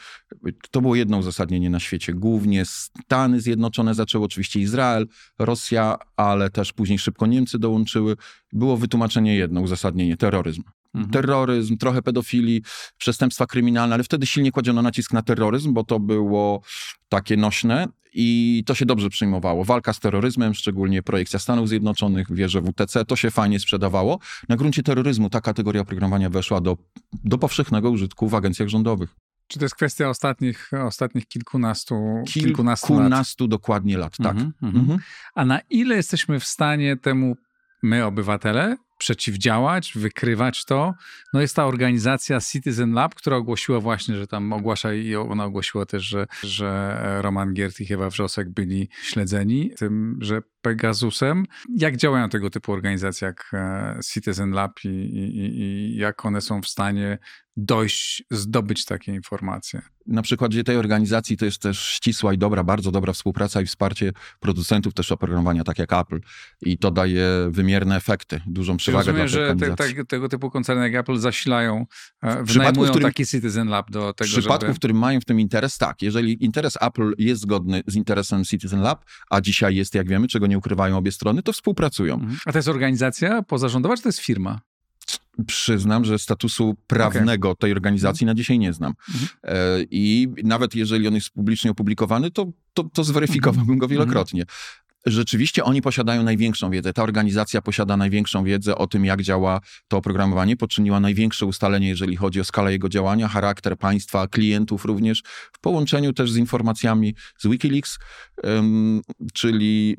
[SPEAKER 3] To było jedno uzasadnienie na świecie. Głównie Stany Zjednoczone zaczęły, oczywiście Izrael, Rosja, ale też później szybko Niemcy dołączyły. Było wytłumaczenie jedno, uzasadnienie terroryzm. Mhm. Terroryzm, trochę pedofilii, przestępstwa kryminalne, ale wtedy silnie kładziono nacisk na terroryzm, bo to było takie nośne i to się dobrze przyjmowało. Walka z terroryzmem, szczególnie projekcja Stanów Zjednoczonych, wieże WTC, to się fajnie sprzedawało. Na gruncie terroryzmu ta kategoria oprogramowania weszła do, do powszechnego użytku w agencjach rządowych.
[SPEAKER 1] Czy to jest kwestia ostatnich, ostatnich kilkunastu,
[SPEAKER 3] kilkunastu, kilkunastu lat? dokładnie lat, tak. Mhm, mhm.
[SPEAKER 1] Mhm. A na ile jesteśmy w stanie temu my, obywatele, przeciwdziałać, wykrywać to. No jest ta organizacja Citizen Lab, która ogłosiła właśnie, że tam ogłasza i ona ogłosiła też, że, że Roman Giert i Ewa Wrzosek byli śledzeni tym, że Pegasusem. Jak działają tego typu organizacje jak e, Citizen Lab i, i, i jak one są w stanie dojść, zdobyć takie informacje?
[SPEAKER 3] Na przykładzie tej organizacji to jest też ścisła i dobra, bardzo dobra współpraca i wsparcie producentów też oprogramowania, tak jak Apple. I to daje wymierne efekty, dużą przewagę
[SPEAKER 1] Rozumiem, dla że te, te, tego typu koncerny jak Apple zasilają, e, w w którym, taki Citizen Lab do tego,
[SPEAKER 3] W przypadku, żeby... w którym mają w tym interes, tak. Jeżeli interes Apple jest zgodny z interesem Citizen Lab, a dzisiaj jest, jak wiemy, czego nie ukrywają obie strony, to współpracują. Mhm.
[SPEAKER 1] A to jest organizacja pozarządowa, czy to jest firma?
[SPEAKER 3] Przyznam, że statusu prawnego okay. tej organizacji mhm. na dzisiaj nie znam. Mhm. E, I nawet jeżeli on jest publicznie opublikowany, to, to, to zweryfikowałbym go wielokrotnie. Rzeczywiście oni posiadają największą wiedzę. Ta organizacja posiada największą wiedzę o tym, jak działa to oprogramowanie. Poczyniła największe ustalenie, jeżeli chodzi o skalę jego działania, charakter państwa, klientów również, w połączeniu też z informacjami z Wikileaks, czyli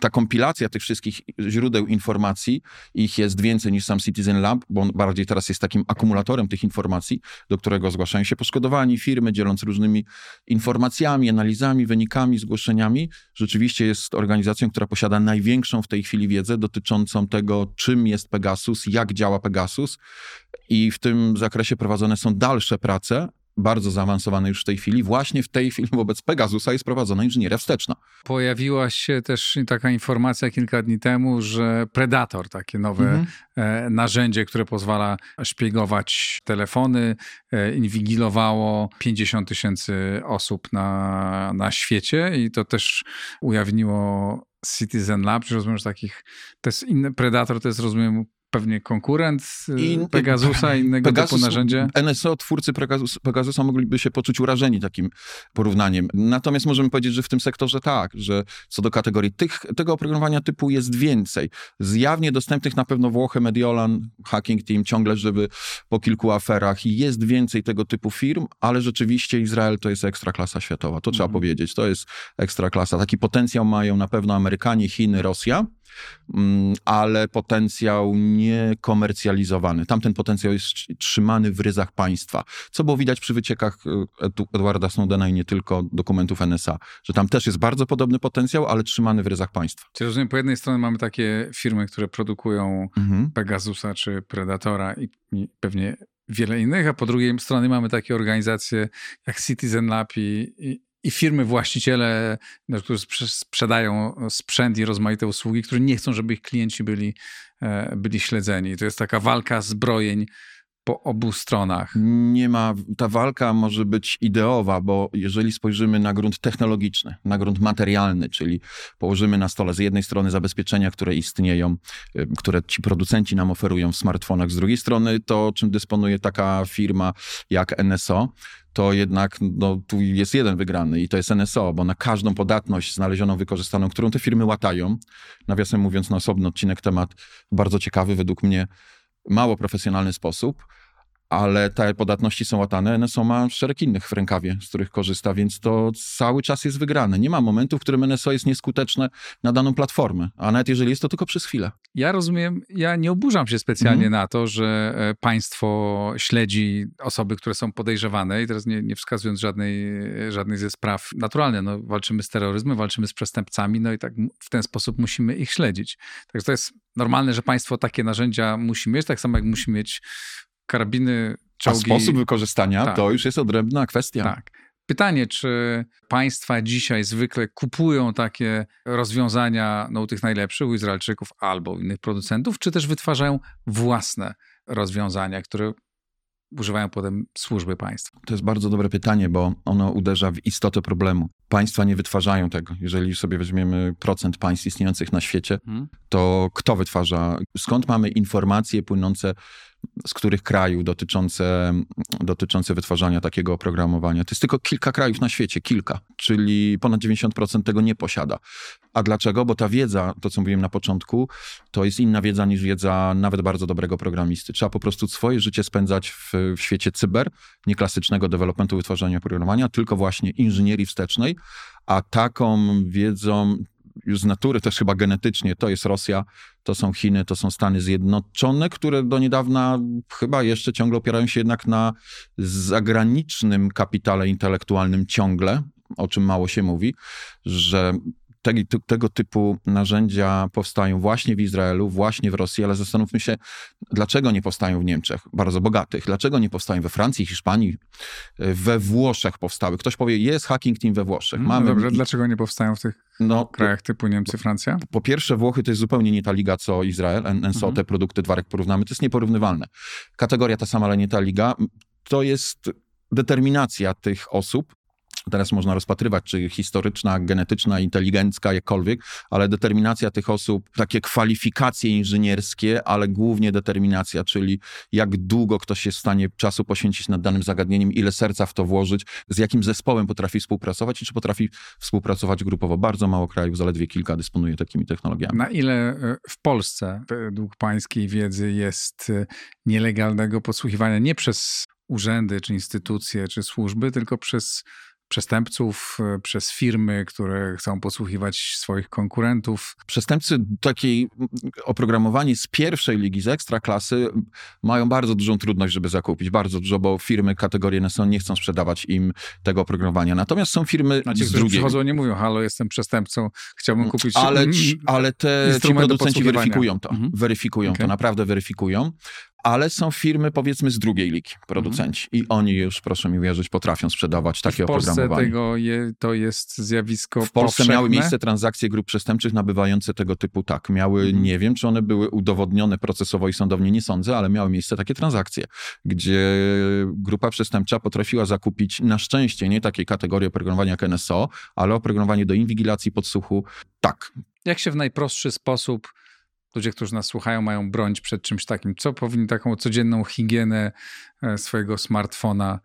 [SPEAKER 3] ta kompilacja tych wszystkich źródeł informacji, ich jest więcej niż sam Citizen Lab, bo on bardziej teraz jest takim akumulatorem tych informacji, do którego zgłaszają się poszkodowani firmy, dzieląc różnymi informacjami, analizami, wynikami, zgłoszeniami. Rzeczywiście jest organizacją, która posiada największą w tej chwili wiedzę dotyczącą tego, czym jest Pegasus, jak działa Pegasus. I w tym zakresie prowadzone są dalsze prace, bardzo zaawansowane już w tej chwili. Właśnie w tej chwili wobec Pegasusa jest prowadzona inżynieria wsteczna.
[SPEAKER 1] Pojawiła się też taka informacja kilka dni temu, że Predator, takie nowe mhm. E, narzędzie, które pozwala szpiegować telefony, e, inwigilowało 50 tysięcy osób na, na świecie i to też ujawniło Citizen Lab, czy rozumiem, że takich, to jest inny Predator, to jest rozumiem pewnie konkurent I, Pegasusa, innego Pegasus, typu narzędzie?
[SPEAKER 3] NSO, twórcy Pegasus, Pegasusa mogliby się poczuć urażeni takim porównaniem. Natomiast możemy powiedzieć, że w tym sektorze tak, że co do kategorii tych, tego oprogramowania typu jest więcej. Z jawnie dostępnych na pewno Włochy, Mediolan, Hacking Team ciągle żeby po kilku aferach i jest więcej tego typu firm, ale rzeczywiście Izrael to jest ekstra klasa światowa. To trzeba mhm. powiedzieć. To jest ekstra klasa. Taki potencjał mają na pewno Amerykanie, Chiny, Rosja. Mm, ale potencjał niekomercjalizowany. Tamten potencjał jest trzymany w ryzach państwa, co było widać przy wyciekach e, Edwarda Snowdena i nie tylko dokumentów NSA, że tam też jest bardzo podobny potencjał, ale trzymany w ryzach państwa.
[SPEAKER 1] Czyli rozumiem, po jednej stronie mamy takie firmy, które produkują mhm. Pegasusa czy Predatora i, i pewnie wiele innych, a po drugiej stronie mamy takie organizacje jak Citizen Lab i, i i firmy, właściciele, no, którzy sprzedają sprzęt i rozmaite usługi, którzy nie chcą, żeby ich klienci byli, e, byli śledzeni. To jest taka walka zbrojeń po obu stronach.
[SPEAKER 3] Nie ma, ta walka może być ideowa, bo jeżeli spojrzymy na grunt technologiczny, na grunt materialny, czyli położymy na stole z jednej strony zabezpieczenia, które istnieją, e, które ci producenci nam oferują w smartfonach, z drugiej strony to, czym dysponuje taka firma jak NSO, to jednak no, tu jest jeden wygrany i to jest NSO, bo na każdą podatność znalezioną, wykorzystaną, którą te firmy łatają, nawiasem mówiąc na osobny odcinek temat, bardzo ciekawy według mnie, mało profesjonalny sposób, ale te podatności są łatane. NSO ma szereg innych w rękawie, z których korzysta, więc to cały czas jest wygrane. Nie ma momentu, w którym NSO jest nieskuteczne na daną platformę, a nawet jeżeli jest to tylko przez chwilę.
[SPEAKER 1] Ja rozumiem, ja nie oburzam się specjalnie mm. na to, że e, państwo śledzi osoby, które są podejrzewane i teraz nie, nie wskazując żadnej, żadnej ze spraw, naturalnie, no, walczymy z terroryzmem, walczymy z przestępcami, no i tak w ten sposób musimy ich śledzić. Także to jest normalne, że państwo takie narzędzia musi mieć, tak samo jak musi mieć karabiny, czołgi.
[SPEAKER 3] A sposób wykorzystania tak. to już jest odrębna kwestia.
[SPEAKER 1] Tak. Pytanie, czy państwa dzisiaj zwykle kupują takie rozwiązania no, u tych najlepszych, u Izraelczyków albo innych producentów, czy też wytwarzają własne rozwiązania, które używają potem służby państwa?
[SPEAKER 3] To jest bardzo dobre pytanie, bo ono uderza w istotę problemu. Państwa nie wytwarzają tego. Jeżeli sobie weźmiemy procent państw istniejących na świecie, hmm. to kto wytwarza? Skąd mamy informacje płynące z których krajów dotyczące, dotyczące wytwarzania takiego oprogramowania. To jest tylko kilka krajów na świecie, kilka, czyli ponad 90% tego nie posiada. A dlaczego? Bo ta wiedza, to co mówiłem na początku, to jest inna wiedza niż wiedza nawet bardzo dobrego programisty. Trzeba po prostu swoje życie spędzać w, w świecie cyber, nie klasycznego developmentu wytwarzania oprogramowania, tylko właśnie inżynierii wstecznej, a taką wiedzą, już z natury, też chyba genetycznie, to jest Rosja, to są Chiny, to są Stany Zjednoczone, które do niedawna chyba jeszcze ciągle opierają się jednak na zagranicznym kapitale intelektualnym ciągle, o czym mało się mówi, że te, tego typu narzędzia powstają właśnie w Izraelu, właśnie w Rosji, ale zastanówmy się, dlaczego nie powstają w Niemczech, bardzo bogatych, dlaczego nie powstają we Francji, Hiszpanii, we Włoszech powstały. Ktoś powie, jest hacking team we Włoszech.
[SPEAKER 1] No Mamy... dobrze, dlaczego nie powstają w tych no, krajach typu Niemcy, Francja?
[SPEAKER 3] Po pierwsze, Włochy to jest zupełnie nie ta liga, co Izrael, NSO, mhm. te produkty dwa, porównamy, to jest nieporównywalne. Kategoria ta sama, ale nie ta liga. To jest determinacja tych osób, Teraz można rozpatrywać, czy historyczna, genetyczna, inteligencka, jakkolwiek, ale determinacja tych osób, takie kwalifikacje inżynierskie, ale głównie determinacja, czyli jak długo ktoś jest w stanie czasu poświęcić nad danym zagadnieniem, ile serca w to włożyć, z jakim zespołem potrafi współpracować i czy potrafi współpracować grupowo. Bardzo mało krajów, zaledwie kilka dysponuje takimi technologiami.
[SPEAKER 1] Na ile e, w Polsce, według pańskiej wiedzy, jest e, nielegalnego podsłuchiwania nie przez urzędy, czy instytucje, czy służby, tylko przez przestępców, e, przez firmy, które chcą posłuchiwać swoich konkurentów.
[SPEAKER 3] Przestępcy takiej oprogramowanie z pierwszej ligi, z ekstraklasy mają bardzo dużą trudność, żeby zakupić. Bardzo dużo, bo firmy kategorii NSO nie chcą sprzedawać im tego oprogramowania. Natomiast są firmy
[SPEAKER 1] A ci, z drugiej. przychodzą nie mówią, halo, jestem przestępcą, chciałbym kupić
[SPEAKER 3] Ale, ale te ci producenci weryfikują to. Mhm. Weryfikują okay. to, naprawdę weryfikują ale są firmy powiedzmy z drugiej ligi, producenci mhm. i oni już, proszę mi wierzyć, potrafią sprzedawać takie oprogramowanie. W Polsce
[SPEAKER 1] tego je, to jest zjawisko
[SPEAKER 3] W Polsce
[SPEAKER 1] powszechne?
[SPEAKER 3] miały miejsce transakcje grup przestępczych nabywające tego typu, tak, miały, mhm. nie wiem, czy one były udowodnione procesowo i sądownie, nie sądzę, ale miały miejsce takie transakcje, gdzie grupa przestępcza potrafiła zakupić, na szczęście, nie takiej kategorii oprogramowania jak NSO, ale oprogramowanie do inwigilacji, podsłuchu, tak.
[SPEAKER 1] Jak się w najprostszy sposób ludzie, którzy nas słuchają, mają bronić przed czymś takim? Co powinni taką codzienną higienę e, swojego smartfona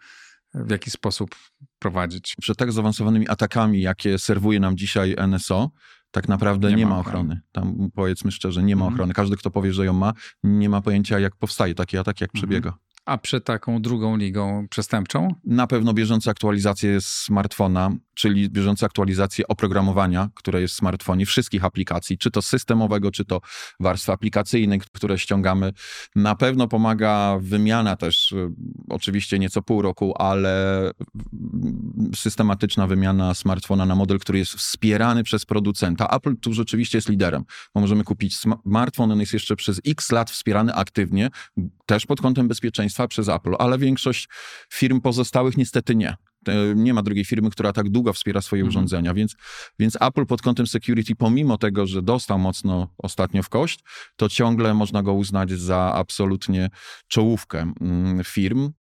[SPEAKER 1] e, w jaki sposób prowadzić?
[SPEAKER 3] Przed tak zaawansowanymi atakami, jakie serwuje nam dzisiaj NSO, tak naprawdę nie, nie ma ochrony. ochrony. Tam powiedzmy szczerze, nie ma mhm. ochrony. Każdy, kto powie, że ją ma, nie ma pojęcia, jak powstaje taki atak, jak mhm. przebiega.
[SPEAKER 1] A przed taką drugą ligą przestępczą?
[SPEAKER 3] Na pewno bieżące aktualizacje smartfona, czyli bieżące aktualizacje oprogramowania, które jest w smartfonie, wszystkich aplikacji, czy to systemowego, czy to warstwy aplikacyjnej, które ściągamy. Na pewno pomaga wymiana też, y, oczywiście nieco pół roku, ale systematyczna wymiana smartfona na model, który jest wspierany przez producenta. Apple tu rzeczywiście jest liderem, bo możemy kupić smartfon, on jest jeszcze przez x lat wspierany aktywnie, też pod kątem bezpieczeństwa przez Apple, ale większość firm pozostałych niestety nie. Nie ma drugiej firmy, która tak długo wspiera swoje mhm. urządzenia, więc, więc Apple pod kątem security, pomimo tego, że dostał mocno ostatnio w kość, to ciągle można go uznać za absolutnie czołówkę mm, firm.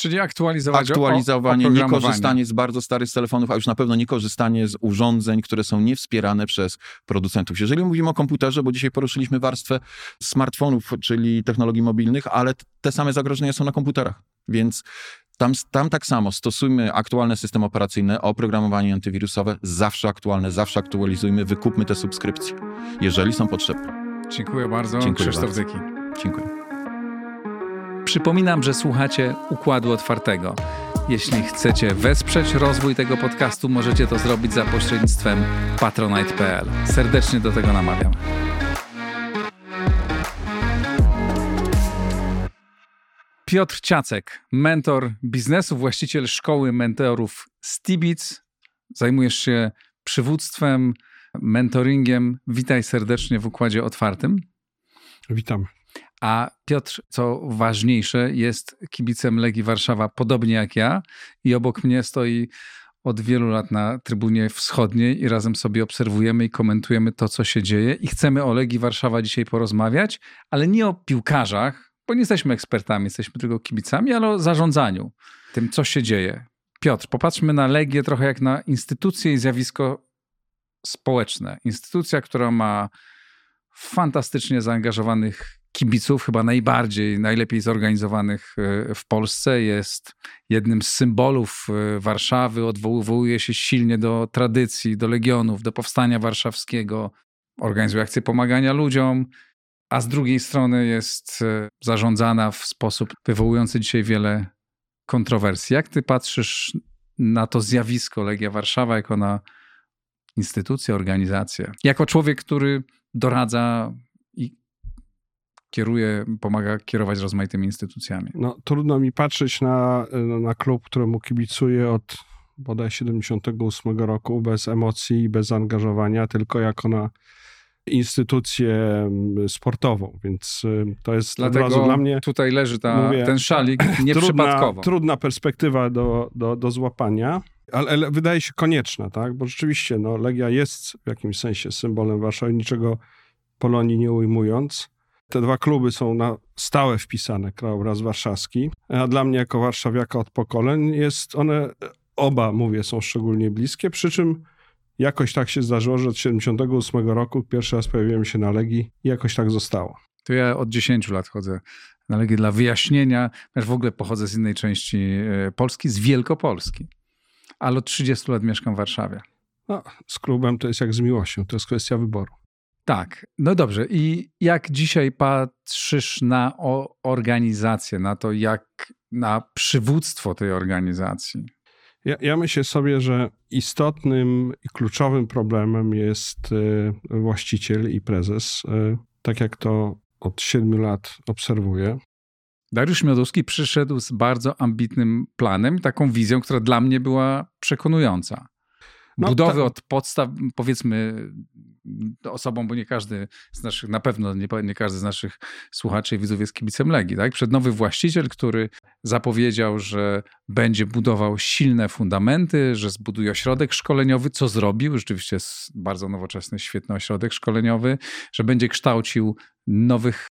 [SPEAKER 1] Czyli aktualizować
[SPEAKER 3] Aktualizowanie, o, nie korzystanie z bardzo starych telefonów, a już na pewno nie korzystanie z urządzeń, które są niewspierane przez producentów. Jeżeli mówimy o komputerze, bo dzisiaj poruszyliśmy warstwę smartfonów, czyli technologii mobilnych, ale te same zagrożenia są na komputerach. Więc tam, tam tak samo stosujmy aktualne systemy operacyjne, oprogramowanie antywirusowe, zawsze aktualne, zawsze aktualizujmy, wykupmy te subskrypcje, jeżeli są potrzebne.
[SPEAKER 1] Dziękuję bardzo. Dziękuję Krzysztof bardzo. Zyki.
[SPEAKER 3] Dziękuję.
[SPEAKER 1] Przypominam, że słuchacie Układu Otwartego. Jeśli chcecie wesprzeć rozwój tego podcastu, możecie to zrobić za pośrednictwem patronite.pl. Serdecznie do tego namawiam. Piotr Ciacek, mentor biznesu, właściciel szkoły mentorów Stibic. Zajmujesz się przywództwem, mentoringiem. Witaj serdecznie w Układzie Otwartym.
[SPEAKER 4] Witam.
[SPEAKER 1] A Piotr, co ważniejsze, jest kibicem Legii Warszawa, podobnie jak ja, i obok mnie stoi od wielu lat na trybunie wschodniej i razem sobie obserwujemy i komentujemy to, co się dzieje. I chcemy o Legii Warszawa dzisiaj porozmawiać, ale nie o piłkarzach, bo nie jesteśmy ekspertami, jesteśmy tylko kibicami, ale o zarządzaniu, tym, co się dzieje. Piotr, popatrzmy na Legię trochę jak na instytucję i zjawisko społeczne. Instytucja, która ma fantastycznie zaangażowanych kibiców, chyba najbardziej, najlepiej zorganizowanych e, w Polsce. Jest jednym z symbolów e, Warszawy, odwołuje się silnie do tradycji, do legionów, do powstania warszawskiego, organizuje akcje pomagania ludziom, a z drugiej strony jest e, zarządzana w sposób wywołujący dzisiaj wiele kontrowersji. Jak ty patrzysz na to zjawisko Legia Warszawa jako na instytucję, organizację? Jako człowiek, który doradza i kieruje, pomaga kierować rozmaitymi instytucjami.
[SPEAKER 4] No, trudno mi patrzeć na, na klub, któremu kibicuję od bodaj 78 roku bez emocji i bez zaangażowania, tylko jako na instytucję sportową, więc to jest
[SPEAKER 1] Dlatego od razu dla mnie... tutaj leży ta, mówię, ten szalik [CLEARS THROAT] nieprzypadkowo.
[SPEAKER 4] Trudna, trudna perspektywa do, do, do złapania, ale, ale, wydaje się konieczna, tak? bo rzeczywiście no, Legia jest w jakimś sensie symbolem Warszawy, niczego Polonii nie ujmując. Te dwa kluby są na stałe wpisane, krajobraz warszawski, a dla mnie jako warszawiaka od pokoleń jest one, oba mówię, są szczególnie bliskie, przy czym jakoś tak się zdarzyło, że od 78 roku pierwszy raz pojawiłem się na Legii i jakoś tak zostało.
[SPEAKER 1] To ja od 10 lat chodzę na Legię dla wyjaśnienia, ponieważ w ogóle pochodzę z innej części e, Polski, z Wielkopolski, ale od 30 lat mieszkam w Warszawie.
[SPEAKER 4] No, z klubem to jest jak z miłością, to jest kwestia wyboru.
[SPEAKER 1] Tak, no dobrze. I jak dzisiaj patrzysz na organizację, na to, jak na przywództwo tej organizacji?
[SPEAKER 4] Ja, ja myślę sobie, że istotnym i kluczowym problemem jest y, właściciel i prezes, y, tak jak to od siedmiu lat obserwuję.
[SPEAKER 1] Dariusz Miodowski przyszedł z bardzo ambitnym planem, taką wizją, która dla mnie była przekonująca. No, Budowy od podstaw, powiedzmy, osobą, bo nie każdy z naszych, na pewno nie, nie, każdy z naszych słuchaczy i widzów jest kibicem Legii, tak? Przed nowy właściciel, który zapowiedział, że będzie budował silne fundamenty, że zbuduje ośrodek szkoleniowy, co zrobił, rzeczywiście jest bardzo nowoczesny, świetny ośrodek szkoleniowy, że będzie kształcił nowych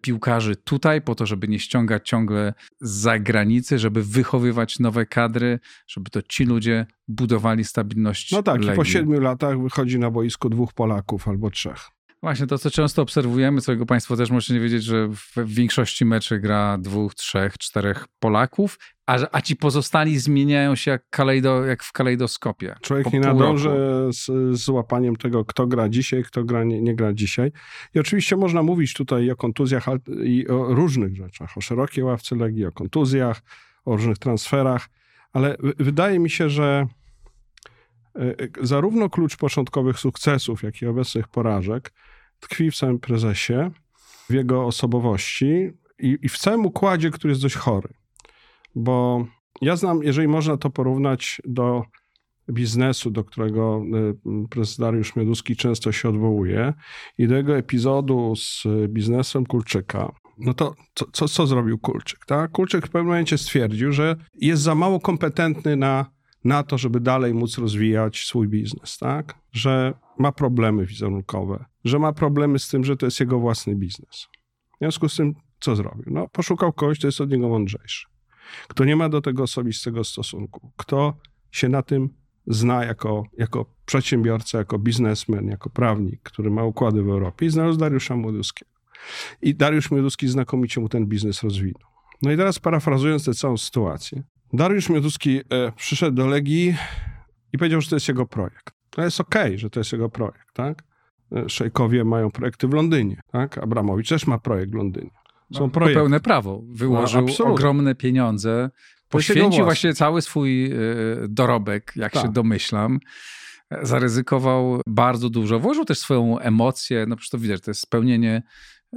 [SPEAKER 1] piłkarzy tutaj, po to, żeby nie ściągać ciągle z zagranicy, żeby wychowywać nowe kadry, żeby to ci ludzie budowali stabilność.
[SPEAKER 4] No tak,
[SPEAKER 1] Legii.
[SPEAKER 4] i po siedmiu latach wychodzi na boisko dwóch Polaków albo trzech.
[SPEAKER 1] Właśnie to, co często obserwujemy, co Państwo też możecie nie wiedzieć, że w większości meczy gra dwóch, trzech, czterech Polaków, a, a ci pozostali zmieniają się jak, kalejdo, jak w kalejdoskopie.
[SPEAKER 4] Człowiek nie nadąży z, z łapaniem tego, kto gra dzisiaj, kto gra, nie, nie, gra dzisiaj. I oczywiście można mówić tutaj o kontuzjach i o różnych rzeczach, o szerokiej ławce Legii, o kontuzjach, o różnych transferach, ale wydaje mi się, że e, e, zarówno klucz początkowych sukcesów, jak i obecnych porażek tkwi w samym prezesie, w jego osobowości i, i w całym układzie, który jest dość chory. Bo ja znam, jeżeli można to porównać do biznesu, do którego y, prezes Dariusz Mioduski często się odwołuje i do jego epizodu z biznesem Kulczyka, no to co, co, co zrobił Kulczyk? Tak? Kulczyk w pewnym momencie stwierdził, że jest za mało kompetentny na, na to, żeby dalej móc rozwijać swój biznes, tak? że ma problemy wizerunkowe, że ma problemy z tym, że to jest jego własny biznes. W związku z tym, co zrobił? No, poszukał kogoś, kto jest od niego mądrzejszy, kto nie ma do tego osobistego stosunku, kto się na tym zna jako, jako przedsiębiorca, jako biznesmen, jako prawnik, który ma układy w Europie i znalazł Dariusza Młoduskiego. I Dariusz Mioduski znakomicie mu ten biznes rozwinął. No i teraz parafrazując tę całą sytuację, Dariusz Mioduski e, przyszedł do Legii i powiedział, że to jest jego projekt. To jest okej, okay, że to jest jego projekt, tak? E, szejkowie mają projekty w Londynie, tak? Abramowicz też ma projekt w Londynie.
[SPEAKER 1] Są no, projekty. pełne prawo. Wyłożył no, ogromne pieniądze. Poświęcił właśnie cały swój e, dorobek, jak tak. się domyślam. Zaryzykował bardzo dużo. Włożył też swoją emocję. No przecież to widać, to jest spełnienie,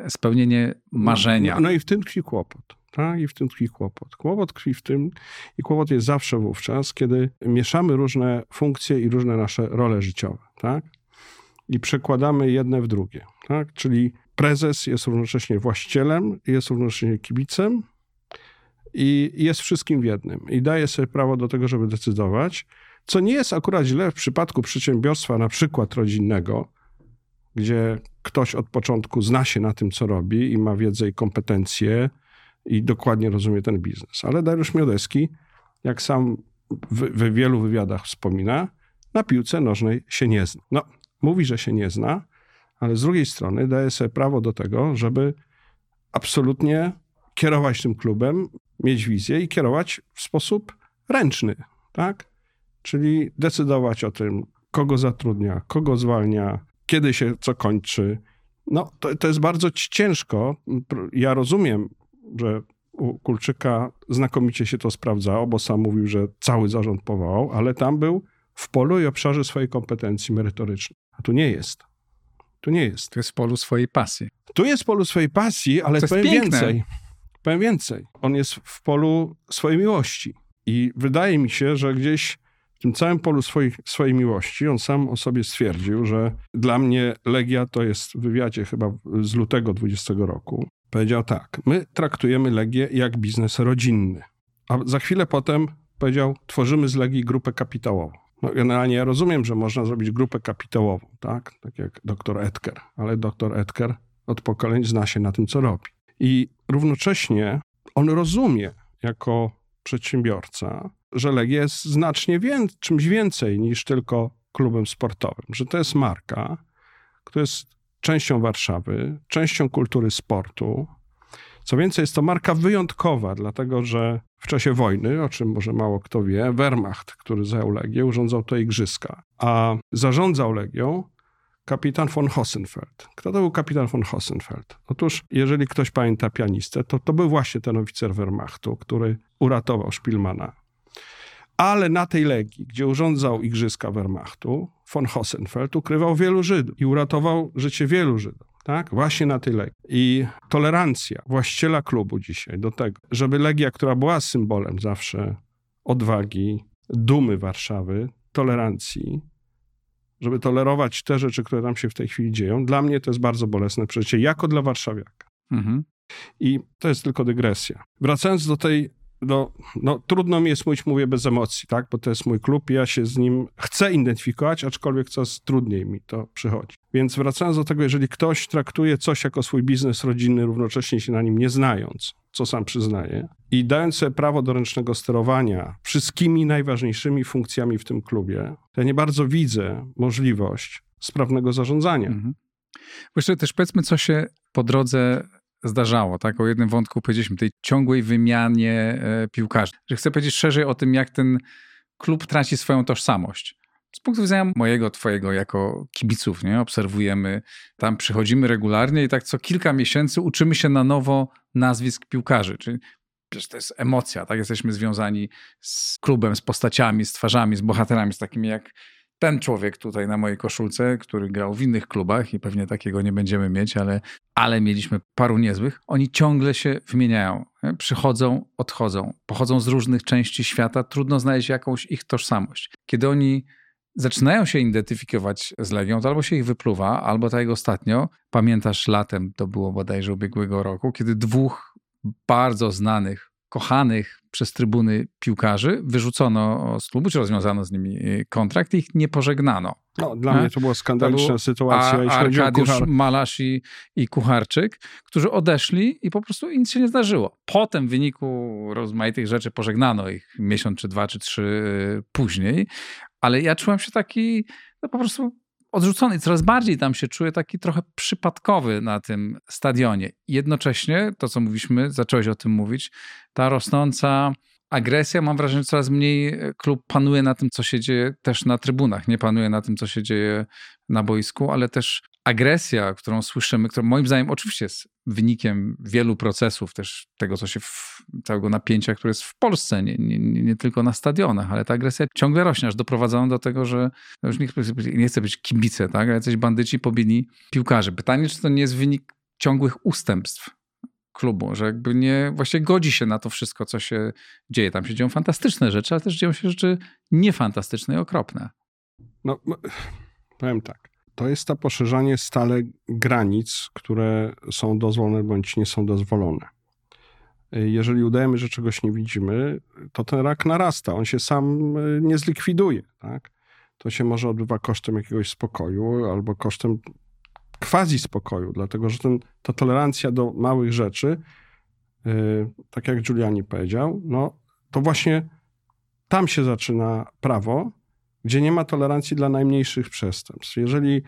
[SPEAKER 1] spełnienie marzenia.
[SPEAKER 4] No, no i w tym tkwi kłopot. I w tym tkwi kłopot. Kłopot tkwi w tym, i kłopot jest zawsze wówczas, kiedy mieszamy różne funkcje i różne nasze role życiowe. Tak? I przekładamy jedne w drugie. Tak? Czyli prezes jest równocześnie właścicielem, jest równocześnie kibicem i jest wszystkim w jednym. I daje sobie prawo do tego, żeby decydować, co nie jest akurat źle w przypadku przedsiębiorstwa, na przykład rodzinnego, gdzie ktoś od początku zna się na tym, co robi i ma wiedzę i kompetencje i dokładnie rozumie ten biznes. Ale Dariusz Miodeski, jak sam w, w wielu wywiadach wspomina, na piłce nożnej się nie zna. No, mówi, że się nie zna, ale z drugiej strony daje sobie prawo do tego, żeby absolutnie kierować tym klubem, mieć wizję i kierować w sposób ręczny, tak? Czyli decydować o tym, kogo zatrudnia, kogo zwalnia, kiedy się co kończy. No, to, to jest bardzo ciężko. Ja rozumiem, że u Kulczyka znakomicie się to sprawdzało, bo sam mówił, że cały zarząd powołał, ale tam był w polu i obszarze swojej kompetencji merytorycznej. A tu nie jest. Tu nie jest.
[SPEAKER 1] Tu jest w polu swojej pasji.
[SPEAKER 4] Tu jest w polu swojej pasji, ale to powiem piękne. więcej. Powiem więcej. On jest w polu swojej miłości. I wydaje mi się, że gdzieś w tym całym polu swojej, swojej miłości on sam o sobie stwierdził, że dla mnie Legia to jest w wywiadzie chyba z lutego 20 roku. Powiedział tak, my traktujemy Legię jak biznes rodzinny. A za chwilę potem powiedział, tworzymy z Legii grupę kapitałową. No, generalnie ja rozumiem, że można zrobić grupę kapitałową, tak? Tak jak dr Edker, ale dr Edker od pokoleń zna się na tym, co robi. I równocześnie on rozumie jako przedsiębiorca, że Legia jest znacznie wię czymś więcej niż tylko klubem sportowym, że to jest marka, która jest częścią Warszawy, częścią kultury sportu. Co więcej, jest to marka wyjątkowa, dlatego że w czasie wojny, o czym może mało kto wie, Wehrmacht, który zajął Legię, urządzał to igrzyska, a zarządzał Legią kapitan von Hossenfeld. Kto to był kapitan von Hossenfeld? Otóż, jeżeli ktoś pamięta pianistę, to to był właśnie ten oficer Wehrmachtu, który uratował Szpilmana. Ale na tej Legii, gdzie urządzał igrzyska Wehrmachtu, von Hossenfeld ukrywał wielu Żydów i uratował życie wielu Żydów. Tak? Właśnie na tej Legii. I tolerancja właściciela klubu dzisiaj do tego, żeby Legia, która była symbolem zawsze odwagi, dumy Warszawy, tolerancji, żeby tolerować te rzeczy, które tam się w tej chwili dzieją, dla mnie to jest bardzo bolesne przeżycie, jako dla warszawiaka. Mhm. I to jest tylko dygresja. Wracając do tej no, no, trudno mi jest mówić, mówię bez emocji, tak? bo to jest mój klub i ja się z nim chcę identyfikować, aczkolwiek coraz trudniej mi to przychodzi. Więc wracając do tego, jeżeli ktoś traktuje coś jako swój biznes rodzinny, równocześnie się na nim nie znając, co sam przyznaje, i dając sobie prawo do ręcznego sterowania wszystkimi najważniejszymi funkcjami w tym klubie, to ja nie bardzo widzę możliwość sprawnego zarządzania. Mhm.
[SPEAKER 1] Jeszcze też powiedzmy, co się po drodze zdarzało, tak? O jednym wątku powiedzieliśmy, tej ciągłej wymianie e, piłkarzy. Że chcę powiedzieć szerzej o tym, jak ten klub traci swoją tożsamość. Z punktu widzenia mojego, twojego, jako kibiców, nie? Obserwujemy, tam przychodzimy regularnie i tak co kilka miesięcy uczymy się na nowo nazwisk piłkarzy. Czyli przecież to jest emocja, tak? Jesteśmy związani z klubem, z postaciami, z twarzami, z bohaterami, z takimi jak ten człowiek tutaj na mojej koszulce, który grał w innych klubach i pewnie takiego nie będziemy mieć, ale, ale mieliśmy paru niezłych, oni ciągle się wymieniają. Przychodzą, odchodzą, pochodzą z różnych części świata, trudno znaleźć jakąś ich tożsamość. Kiedy oni zaczynają się identyfikować z Legią, to albo się ich wypluwa, albo tak jak ostatnio, pamiętasz latem, to było bodajże ubiegłego roku, kiedy dwóch bardzo znanych kochanych przez trybuny piłkarzy wyrzucono z klubu, czy rozwiązano z nimi y, kontrakt i ich nie pożegnano.
[SPEAKER 4] No, dla mnie to była skandaliczna to sytuacja.
[SPEAKER 1] A, Arkadiusz Kuchar... Malasz i, i Kucharczyk, którzy odeszli i po prostu nic się nie zdarzyło. Potem w wyniku rozmaitych rzeczy pożegnano ich miesiąc, czy dwa, czy trzy y, później, ale ja czułem się taki no, po prostu odrzucony. Coraz bardziej tam się czuję taki trochę przypadkowy na tym stadionie. Jednocześnie, to co mówiliśmy, zacząłeś o tym mówić, ta rosnąca agresja, mam wrażenie, że coraz mniej e, klub panuje na tym, co się dzieje też na trybunach. Nie panuje na tym, co się dzieje na boisku, ale też agresja, którą słyszymy, która moim zdaniem oczywiście jest wynikiem wielu procesów, też tego, co się, w, całego napięcia, które jest w Polsce, nie, nie, nie tylko na stadionach, ale ta agresja ciągle rośnie, aż doprowadzają do tego, że już nie, nie chcę być kibice, tak, ale jacyś bandyci pobili piłkarzy. Pytanie, czy to nie jest wynik ciągłych ustępstw klubu, że jakby nie, właściwie godzi się na to wszystko, co się dzieje. Tam się dzieją fantastyczne rzeczy, ale też dzieją się rzeczy niefantastyczne i okropne.
[SPEAKER 4] No, powiem tak to jest to poszerzanie stale granic, które są dozwolone bądź nie są dozwolone. Jeżeli udajemy, że czegoś nie widzimy, to ten rak narasta, on się sam e, nie zlikwiduje. Tak? To się może odbywa kosztem jakiegoś spokoju albo kosztem quasi spokoju, dlatego że ten, ta tolerancja do małych rzeczy, yy, tak jak Giuliani powiedział, no to właśnie tam się zaczyna prawo, gdzie nie ma tolerancji dla najmniejszych przestępstw. Jeżeli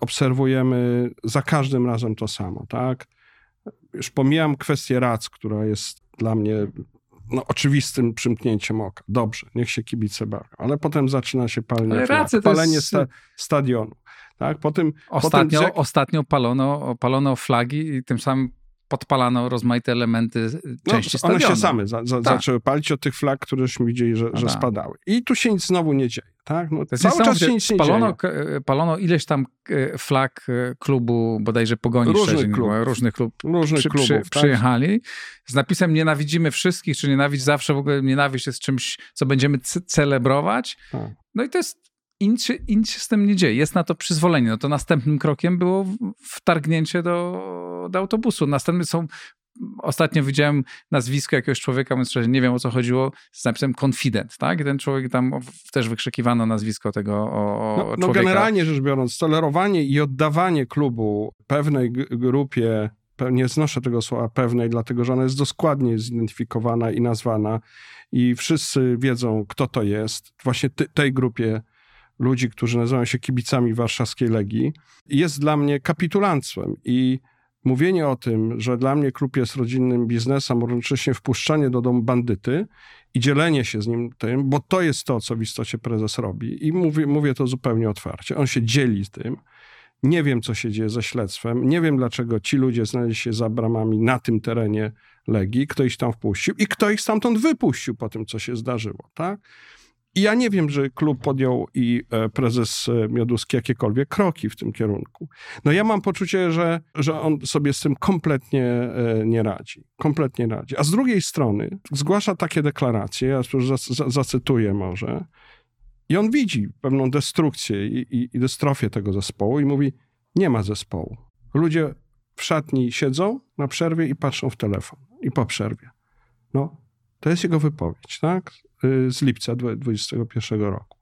[SPEAKER 4] obserwujemy za każdym razem to samo, tak? Już pomijam kwestię rac, która jest dla mnie no, oczywistym przymknięciem oka. Dobrze, niech się kibice bawią, ale potem zaczyna się palenie, flag, palenie jest... sta, stadionu. Tak? Potem,
[SPEAKER 1] ostatnio, potem... ostatnio palono, palono flagi i tym samym podpalano rozmaite elementy no, części no, stadionu.
[SPEAKER 4] One się same za, za, tak. zaczęły palić od tych flag, któreśmy widzieli, że, no że tak. spadały. I tu się nic znowu nie dzieje. Tak? No, cały czas się nic nie
[SPEAKER 1] palono,
[SPEAKER 4] dzieje.
[SPEAKER 1] Palono ileś tam e, flag e, klubu, bodajże Pogoni różnych, Szczecin, klub. różnych, klub, różnych przy, klubów. Przy, tak? Przyjechali z napisem nienawidzimy wszystkich, czy nienawiść zawsze, w ogóle nienawiść jest czymś, co będziemy celebrować. Tak. No i to jest nic się, nic się z tym nie dzieje. Jest na to przyzwolenie. No to następnym krokiem było wtargnięcie do, do autobusu. Następnym są Ostatnio widziałem nazwisko jakiegoś człowieka, szczerze, nie wiem o co chodziło, z napisem confident, tak? I ten człowiek tam też wykrzykiwano nazwisko tego o,
[SPEAKER 4] no, no generalnie rzecz biorąc, tolerowanie i oddawanie klubu pewnej grupie, nie znoszę tego słowa pewnej, dlatego że ona jest doskładnie zidentyfikowana i nazwana i wszyscy wiedzą, kto to jest. Właśnie tej grupie ludzi, którzy nazywają się kibicami warszawskiej Legii, jest dla mnie kapitulanstwem i mówienie o tym, że dla mnie klub jest rodzinnym biznesem, równocześnie wpuszczanie do domu bandyty i dzielenie się z nim tym, bo to jest to, co w istocie prezes robi. I mówię, mówię to zupełnie otwarcie. On się dzieli z tym. Nie wiem, co się dzieje ze śledztwem. Nie wiem, dlaczego ci ludzie znaleźli się za bramami na tym terenie Legii, kto ich tam wpuścił i kto ich stamtąd wypuścił po tym, co się zdarzyło. Tak? I ja nie wiem, że klub podjął i e, prezes e, Mioduski jakiekolwiek kroki w tym kierunku. No ja mam poczucie, że, że on sobie z tym kompletnie e, nie radzi. Kompletnie radzi. A z drugiej strony zgłasza takie deklaracje, ja już zacytuję może, i on widzi pewną destrukcję i, i, i dystrofię tego zespołu i mówi, nie ma zespołu. Ludzie w szatni siedzą na przerwie i patrzą w telefon. I po przerwie. No, to jest jego wypowiedź, tak? Y, z lipca 2021 roku.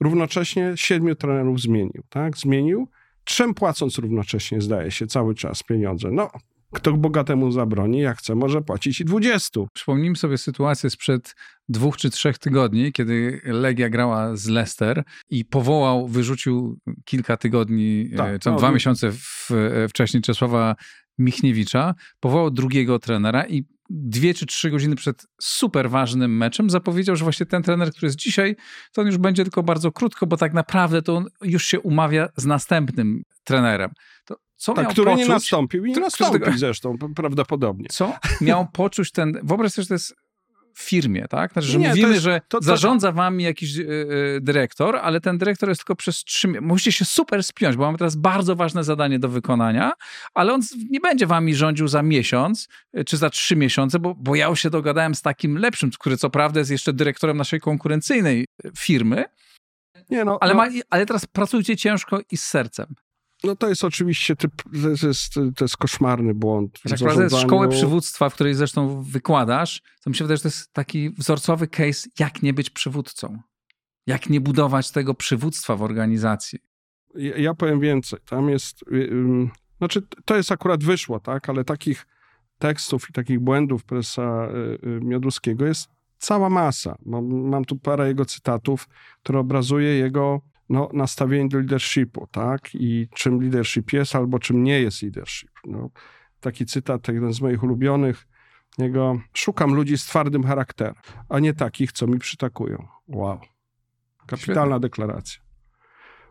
[SPEAKER 4] Równocześnie siedmiu trenerów zmienił, tak? Zmienił, trzem płacąc równocześnie, zdaje się, cały czas pieniądze. No, kto bogatemu zabroni, jak chce, może płacić i 20.
[SPEAKER 1] Przypomnijmy sobie sytuację sprzed dwóch czy trzech tygodni, kiedy Legia grała z Leicester i powołał, wyrzucił kilka tygodni, tak, co, no, dwa no. miesiące w, wcześniej Czesława Michniewicza, powołał drugiego trenera i dwie czy trzy godziny przed super ważnym meczem zapowiedział, że właśnie ten trener, który jest dzisiaj, to on już będzie tylko bardzo krótko, bo tak naprawdę to on już się umawia z następnym trenerem. To
[SPEAKER 4] co tak, miał który poczuć, nie nastąpił i nie nastąpił zresztą prawdopodobnie.
[SPEAKER 1] Co miał poczuć ten, wyobraź sobie, że to jest firmie, tak? Znaczy, że nie, mówimy, jest, że to, to, zarządza wami jakiś yy, dyrektor, ale ten dyrektor jest tylko przez trzy. Musicie się super spiąć, bo mamy teraz bardzo ważne zadanie do wykonania, ale on nie będzie wami rządził za miesiąc yy, czy za trzy miesiące, bo, bo ja już się dogadałem z takim lepszym, który co prawda jest jeszcze dyrektorem naszej konkurencyjnej firmy, nie no, ale, no. Ma, ale teraz pracujcie ciężko i z sercem.
[SPEAKER 4] No to jest oczywiście, typ, to, jest, to jest koszmarny błąd.
[SPEAKER 1] Jak prowadzę szkołę przywództwa, w której zresztą wykładasz, to mi się wydaje, że to jest taki wzorcowy case, jak nie być przywódcą. Jak nie budować tego przywództwa w organizacji.
[SPEAKER 4] Ja, ja powiem więcej. Tam jest, yy, znaczy to jest akurat wyszło, tak, ale takich tekstów i takich błędów presa yy, Mioduskiego jest cała masa. Mam tu parę jego cytatów, które obrazuje jego no, nastawienie do leadershipu, tak? I czym leadership jest albo czym nie jest leadership. No, taki cytat, jeden z moich ulubionych, jego szukam ludzi z twardym charakterem, a nie takich, co mi przytakują. Wow. Kapitalna Świetnie. deklaracja.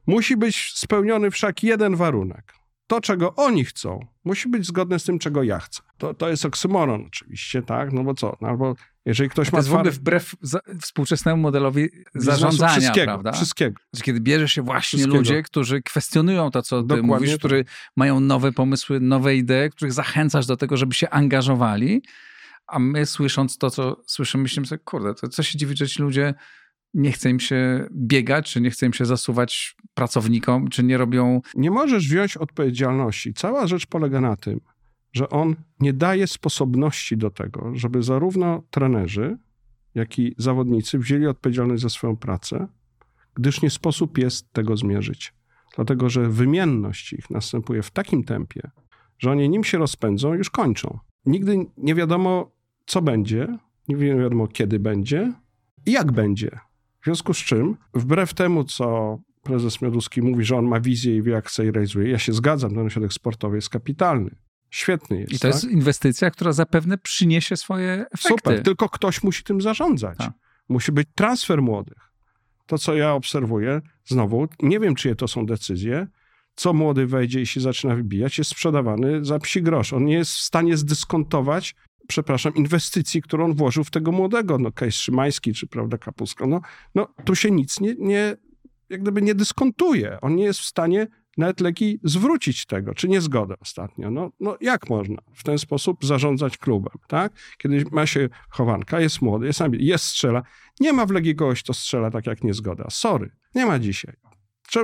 [SPEAKER 4] Musi być spełniony wszak jeden warunek. To, czego oni chcą, musi być zgodne z tym, czego ja chcę. To, to jest oksymoron oczywiście, tak? No bo co? No albo jeżeli ktoś
[SPEAKER 1] to
[SPEAKER 4] ma...
[SPEAKER 1] To jest w ogóle wbrew za, współczesnemu modelowi zarządzania,
[SPEAKER 4] wszystkiego,
[SPEAKER 1] prawda?
[SPEAKER 4] Wszystkiego.
[SPEAKER 1] Kiedy bierze się właśnie ludzie, którzy kwestionują to, co ty Dokładnie mówisz, tak. którzy mają nowe pomysły, nowe idee, których zachęcasz do tego, żeby się angażowali, a my słysząc to, co słyszymy, myślimy sobie, kurde, to co się dziwi, że ci ludzie nie chce im się biegać, czy nie chce im się zasuwać pracownikom, czy nie robią...
[SPEAKER 4] Nie możesz wziąć odpowiedzialności. Cała rzecz polega na tym, że on nie daje sposobności do tego, żeby zarówno trenerzy, jak i zawodnicy wzięli odpowiedzialność za swoją pracę, gdyż nie sposób jest tego zmierzyć. Dlatego, że wymienność ich następuje w takim tempie, że oni nim się rozpędzą, już kończą. Nigdy nie wiadomo, co będzie, nie wiadomo, kiedy będzie i jak będzie. W związku z czym, wbrew temu, co prezes Mioduski mówi, że on ma wizję i wie, jak chce i realizuje, ja się zgadzam, ten ośrodek sportowy jest kapitalny. Świetny jest.
[SPEAKER 1] I to tak? jest inwestycja, która zapewne przyniesie swoje efekty.
[SPEAKER 4] Super, tylko ktoś musi tym zarządzać. Tak. Musi być transfer młodych. To, co ja obserwuję, znowu, nie wiem, czyje to są decyzje, co młody wejdzie i się zaczyna wybijać, jest sprzedawany za psi grosz. On nie jest w stanie zdyskontować przepraszam, inwestycji, którą on włożył w tego młodego, no Kejs Szymański, czy prawda, Kapuska, no, no tu się nic nie, nie, jak gdyby nie dyskontuje. On nie jest w stanie nawet leki zwrócić tego, czy nie zgodę ostatnio. No, no jak można w ten sposób zarządzać klubem, tak? Kiedy ma się chowanka, jest młody, jest, jest strzela. Nie ma w Legii kogoś, kto strzela tak jak niezgoda. Sorry, nie ma dzisiaj.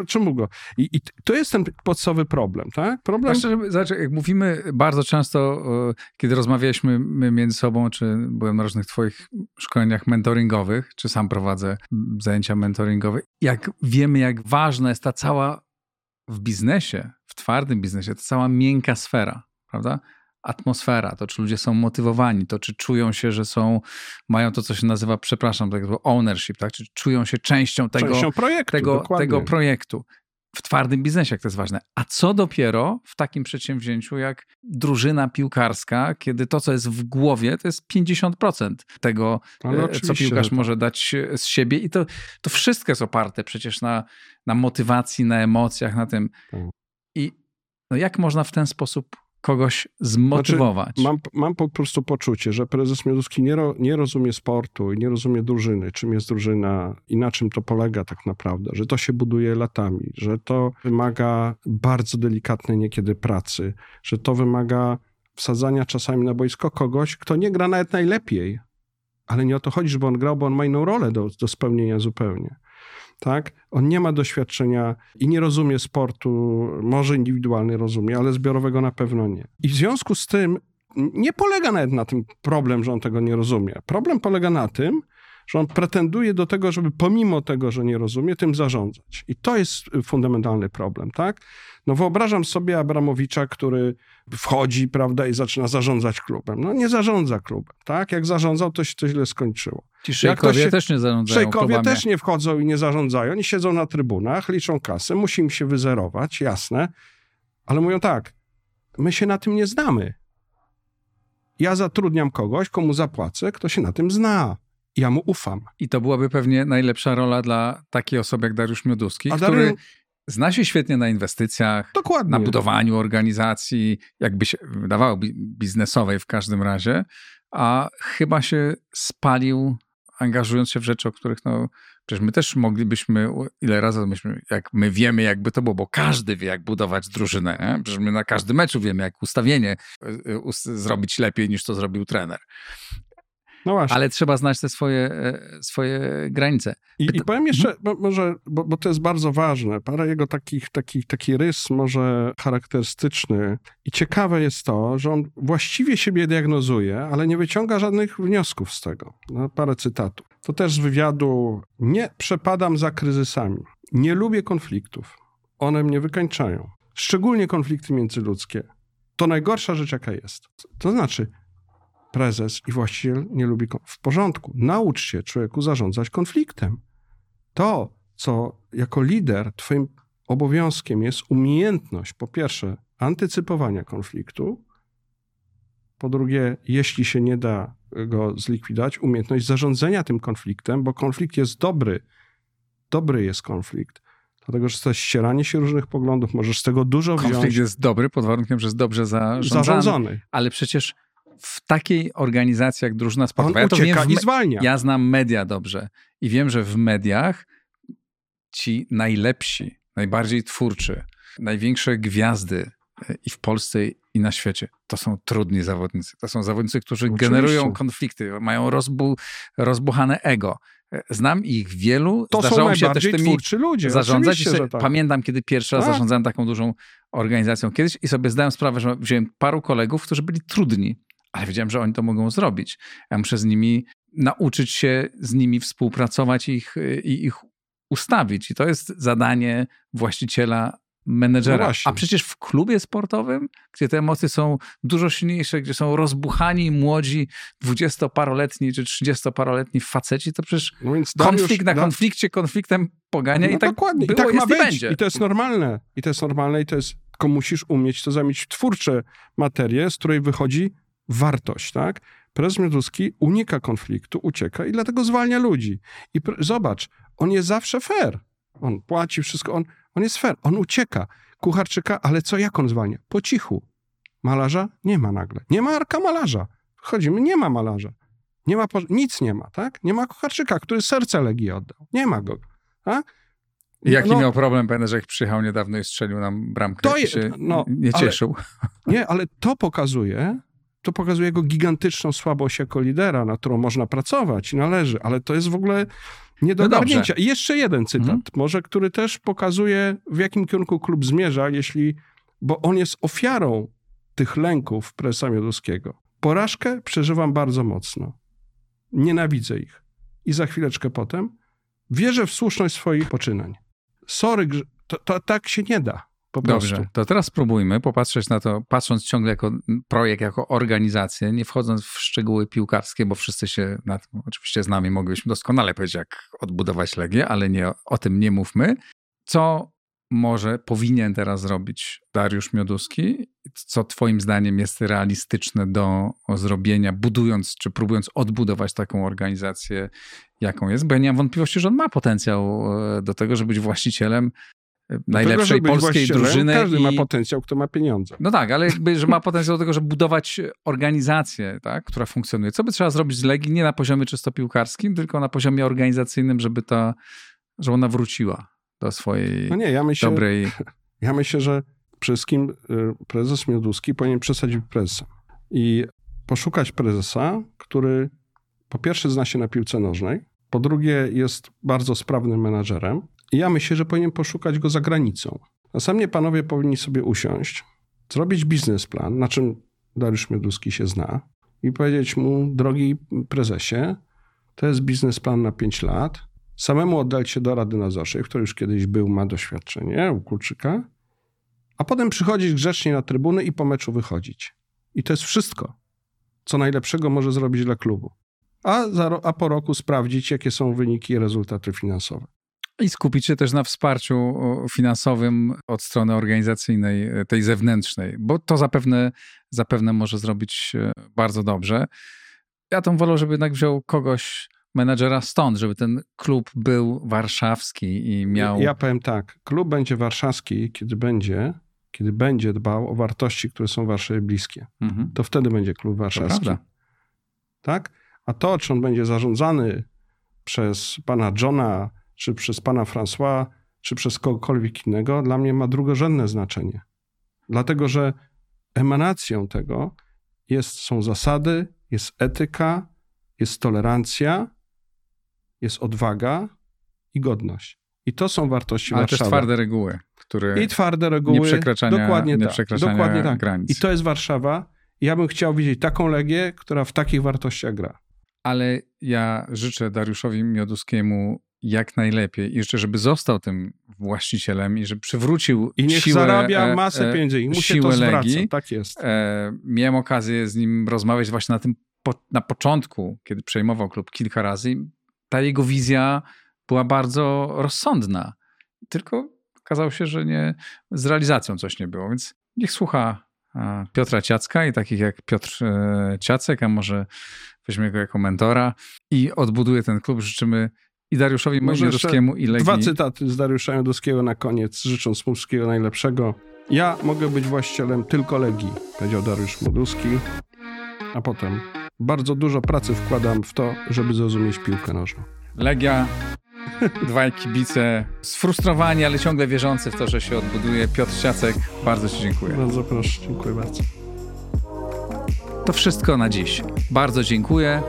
[SPEAKER 4] Czemu go? I, I, to jest ten podstawowy problem, tak? Problem...
[SPEAKER 1] Znaczy, jak mówimy bardzo często, kiedy rozmawialiśmy między sobą, czy byłem na różnych twoich szkoleniach mentoringowych, czy sam prowadzę zajęcia mentoringowe, jak wiemy, jak ważna jest ta cała w biznesie, w twardym biznesie, ta cała miękka sfera, prawda? Atmosfera, to czy ludzie są motywowani, to czy czują się, że są, mają to, co się nazywa, przepraszam, tak ownership, tak? czy czują się częścią tego, częścią projektu, tego, tego projektu. W twardym biznesie, jak to jest ważne. A co dopiero w takim przedsięwzięciu jak drużyna piłkarska, kiedy to, co jest w głowie, to jest 50% tego, e, co piłkarz tak. może dać z siebie. I to, to wszystko jest oparte przecież na, na motywacji, na emocjach, na tym. Tak. I no jak można w ten sposób kogoś zmotywować.
[SPEAKER 4] Znaczy, mam, mam po prostu poczucie, że prezes Mioduski nie, ro, nie rozumie sportu i nie rozumie drużyny, czym jest drużyna i na czym to polega tak naprawdę, że to się buduje latami, że to wymaga bardzo delikatnej niekiedy pracy, że to wymaga wsadzania czasami na boisko kogoś, kto nie gra nawet najlepiej, ale nie o to chodzi, żeby on grał, bo on ma inną rolę do, do spełnienia zupełnie tak? On nie ma doświadczenia i nie rozumie sportu, może indywidualnie rozumie, ale zbiorowego na pewno nie. I w związku z tym nie polega nawet na tym problem, że on tego nie rozumie. Problem polega na tym, że on pretenduje do tego, żeby pomimo tego, że nie rozumie, tym zarządzać. I to jest fundamentalny problem, tak? No wyobrażam sobie Abramowicza, który wchodzi, prawda, i zaczyna zarządzać klubem. No nie zarządza klubem, tak? Jak zarządzał, to się to źle skończyło.
[SPEAKER 1] Ci szejkowie się, też nie zarządzają
[SPEAKER 4] Szejkowie klubami. też nie wchodzą i nie zarządzają. Oni siedzą na trybunach, liczą kasę, musi im się wyzerować, jasne, ale mówią tak, my się na tym nie znamy. Ja zatrudniam kogoś, komu zapłacę, kto się na tym zna ja mu ufam.
[SPEAKER 1] I to byłaby pewnie najlepsza rola dla takiej osoby jak Dariusz Mioduski, A który Dariusz... zna się świetnie na inwestycjach, Dokładnie. na budowaniu organizacji, jakby się wydawało biznesowej w każdym razie, a chyba się spalił angażując się w rzeczy, o których no, przecież my też moglibyśmy, ile razy myśmy, jak my wiemy, jakby to było, bo każdy wie, jak budować drużynę. Nie? Przecież my na każdym meczu wiemy, jak ustawienie y, y, zrobić lepiej niż to zrobił trener. No właśnie. Ale trzeba znać te swoje, e, swoje granice.
[SPEAKER 4] I, i powiem jeszcze, mhm. bo, może, bo, bo, to jest bardzo ważne, parę jego takich, takich, taki rys może charakterystyczny i ciekawe jest to, że on właściwie siebie diagnozuje, ale nie wyciąga żadnych wniosków z tego. No, parę cytatów. To też z wywiadu. Nie przepadam za kryzysami. Nie lubię konfliktów. One mnie wykańczają. Szczególnie konflikty międzyludzkie. To najgorsza rzecz, jaka jest. To znaczy, prezes i właściciel nie lubi. W porządku. Naucz się, człowieku, zarządzać konfliktem. To, co jako lider Twoim obowiązkiem jest umiejętność, po pierwsze, antycypowania konfliktu, po drugie, jeśli się nie da go zlikwidować, umiejętność zarządzania tym konfliktem, bo konflikt jest dobry. Dobry jest konflikt, Dlatego, że to jest ścieranie się różnych poglądów, możesz z tego dużo
[SPEAKER 1] Konflikt
[SPEAKER 4] wziąć.
[SPEAKER 1] Konflikt jest dobry pod warunkiem, że jest dobrze zarządzany. zarządzony. Ale przecież w takiej organizacji jak drużyna sportowa.
[SPEAKER 4] On ja to wiem, i zwalnia.
[SPEAKER 1] Ja znam media dobrze i wiem, że w mediach ci najlepsi, najbardziej twórczy, największe gwiazdy e, i w Polsce, i na świecie. To są trudni zawodnicy. To są zawodnicy, którzy Oczywiście. generują konflikty, mają rozbu rozbuchane ego. E, znam ich wielu.
[SPEAKER 4] To Zdarzało są się też tymi ludzie.
[SPEAKER 1] zarządzać.
[SPEAKER 4] Sobie,
[SPEAKER 1] tak. Pamiętam, kiedy pierwszy raz tak. zarządzałem taką dużą organizacją kiedyś i sobie zdałem sprawę, że wziąłem paru kolegów, którzy byli trudni, ale wiedziałem, że oni to mogą zrobić. Ja muszę z nimi nauczyć się z nimi współpracować i ich, i ich ustawić. I to jest zadanie właściciela menedżera. No A przecież w klubie sportowym, gdzie te emocje są dużo silniejsze, gdzie są rozbuchani młodzi dwudziestoparoletni czy trzydziestoparoletni faceci, to przecież no konflikt na no, konflikcie konfliktem pogania no i tak dokładnie. Było, I tak ma być. Będzie.
[SPEAKER 4] I to jest normalne. I to jest normalne i to jest, tylko musisz umieć to zamienić w twórcze materię, z której wychodzi wartość, tak? Prezes Mioduski unika konfliktu, ucieka i dlatego zwalnia ludzi. I zobacz, on jest zawsze fair. On płaci wszystko, on, on jest fair, on ucieka. Kucharczyka, ale co, jak on zwalnia? Po cichu. Malarza nie ma nagle. Nie ma arka malarza. Chodzimy, nie ma malarza. Nie ma, nic nie ma, tak? Nie ma kucharczyka, który serce Legii oddał. Nie ma go, tak?
[SPEAKER 1] Jaki no, miał problem, że jak przyjechał niedawno i strzelił nam bramkę, to je, się no, nie cieszył.
[SPEAKER 4] Ale, nie, ale to pokazuje, to pokazuje jego gigantyczną słabość jako lidera, na którą można pracować i należy, ale to jest w ogóle nie do no ogarnięcia. I jeszcze jeden cytat, mhm. może, który też pokazuje, w jakim kierunku klub zmierza, jeśli, bo on jest ofiarą tych lęków prezesa Mioduskiego. Porażkę przeżywam bardzo mocno. Nienawidzę ich. I za chwileczkę potem wierzę w słuszność swoich poczynań. Sorry, to, to tak się nie da. Po Dobrze,
[SPEAKER 1] prostu. to teraz spróbujmy popatrzeć na to, patrząc ciągle jako projekt, jako organizację, nie wchodząc w szczegóły piłkarskie, bo wszyscy się na tym oczywiście znamy, moglibyśmy doskonale powiedzieć, jak odbudować Legię, ale nie, o tym nie mówmy. Co może, powinien teraz zrobić Dariusz Mioduski? Co twoim zdaniem jest realistyczne do zrobienia, budując czy próbując odbudować taką organizację, jaką jest? Bo ja nie mam wątpliwości, że on ma potencjał e, do tego, żeby być właścicielem najlepszej tego, polskiej drużyny.
[SPEAKER 4] Każdy i... ma potencjał, kto ma pieniądze.
[SPEAKER 1] No tak, ale jakby, że ma potencjał do tego, żeby budować organizację, tak, która funkcjonuje. Co by trzeba zrobić z Legii nie na poziomie czysto piłkarskim, tylko na poziomie organizacyjnym, żeby ta, żeby ona wróciła do swojej no nie, ja myślę, dobrej...
[SPEAKER 4] Ja myślę, że przede wszystkim y, prezes Mioduski powinien przesadzić prezesem i poszukać prezesa, który po pierwsze zna się na piłce nożnej, po drugie jest bardzo sprawnym menadżerem, ja myślę, że powinien poszukać go za granicą. Następnie panowie powinni sobie usiąść, zrobić biznesplan, na czym Dariusz Mioduski się zna, i powiedzieć mu, drogi prezesie, to jest biznesplan na 5 lat, samemu oddać się do Rady Nadzorczej, w której już kiedyś był, ma doświadczenie u Kulczyka, a potem przychodzić grzecznie na trybuny i po meczu wychodzić. I to jest wszystko, co najlepszego może zrobić dla klubu. A, za, a po roku sprawdzić, jakie są wyniki i rezultaty finansowe.
[SPEAKER 1] I skupić się też na wsparciu finansowym od strony organizacyjnej, e, tej zewnętrznej, bo to zapewne, zapewne może zrobić e, bardzo dobrze. Ja tą wolę, żeby jednak wziął kogoś, menedżera stąd, żeby ten klub był warszawski i miał.
[SPEAKER 4] Ja, ja powiem tak, klub będzie warszawski, kiedy będzie, kiedy będzie dbał o wartości, które są Warszawie bliskie. Mhm. To wtedy będzie klub warszawski. Tak? A to, czy on będzie zarządzany przez pana Johna czy przez pana François, czy przez kogokolwiek innego, dla mnie ma drugorzędne znaczenie. Dlatego, że emanacją tego jest, są zasady, jest etyka, jest tolerancja, jest odwaga i godność. I to są wartości
[SPEAKER 1] Ale
[SPEAKER 4] Warszawy.
[SPEAKER 1] też twarde reguły, które
[SPEAKER 4] I twarde reguły,
[SPEAKER 1] nie przekraczania, dokładnie nie tak, dokładnie tak. granic.
[SPEAKER 4] I to jest Warszawa. Ja bym chciał widzieć taką Legię, która w takich wartościach gra.
[SPEAKER 1] Ale ja życzę Dariuszowi Mioduskiemu jak najlepiej i życzę, żeby został tym właścicielem i żeby przywrócił
[SPEAKER 4] I niech
[SPEAKER 1] siłę,
[SPEAKER 4] zarabia e, masę pieniędzy i mu się to zwraca. Legii. Tak jest.
[SPEAKER 1] E, miałem okazję z nim rozmawiać właśnie na tym, na początku, kiedy przejmował klub kilka razy. Ta jego wizja była bardzo rozsądna. Tylko okazało się, że nie, z realizacją coś nie było, więc niech słucha e, Piotra Ciacka i takich jak Piotr Ciacek, a może weźmie go jako mentora i odbuduje ten klub. Życzymy I Dariuszowi Jodowskiemu i Legii.
[SPEAKER 4] Dwa cytaty z Dariusza Jodowskiego na koniec, życząc mu wszystkiego najlepszego. Ja mogę być właścicielem tylko Legii, powiedział Dariusz Moduski. A potem bardzo dużo pracy wkładam w to, żeby zrozumieć piłkę nożną.
[SPEAKER 1] Legia, dwaj kibice, sfrustrowani, ale ciągle wierzący w to, że się odbuduje. Piotr Siacek, bardzo Ci dziękuję.
[SPEAKER 4] Bardzo proszę, dziękuję bardzo.
[SPEAKER 1] To wszystko na dziś. Bardzo dziękuję.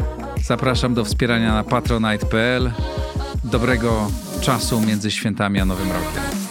[SPEAKER 1] Zapraszam do wspierania na patronite.pl. Dobrego czasu między świętami a Nowym Rokiem.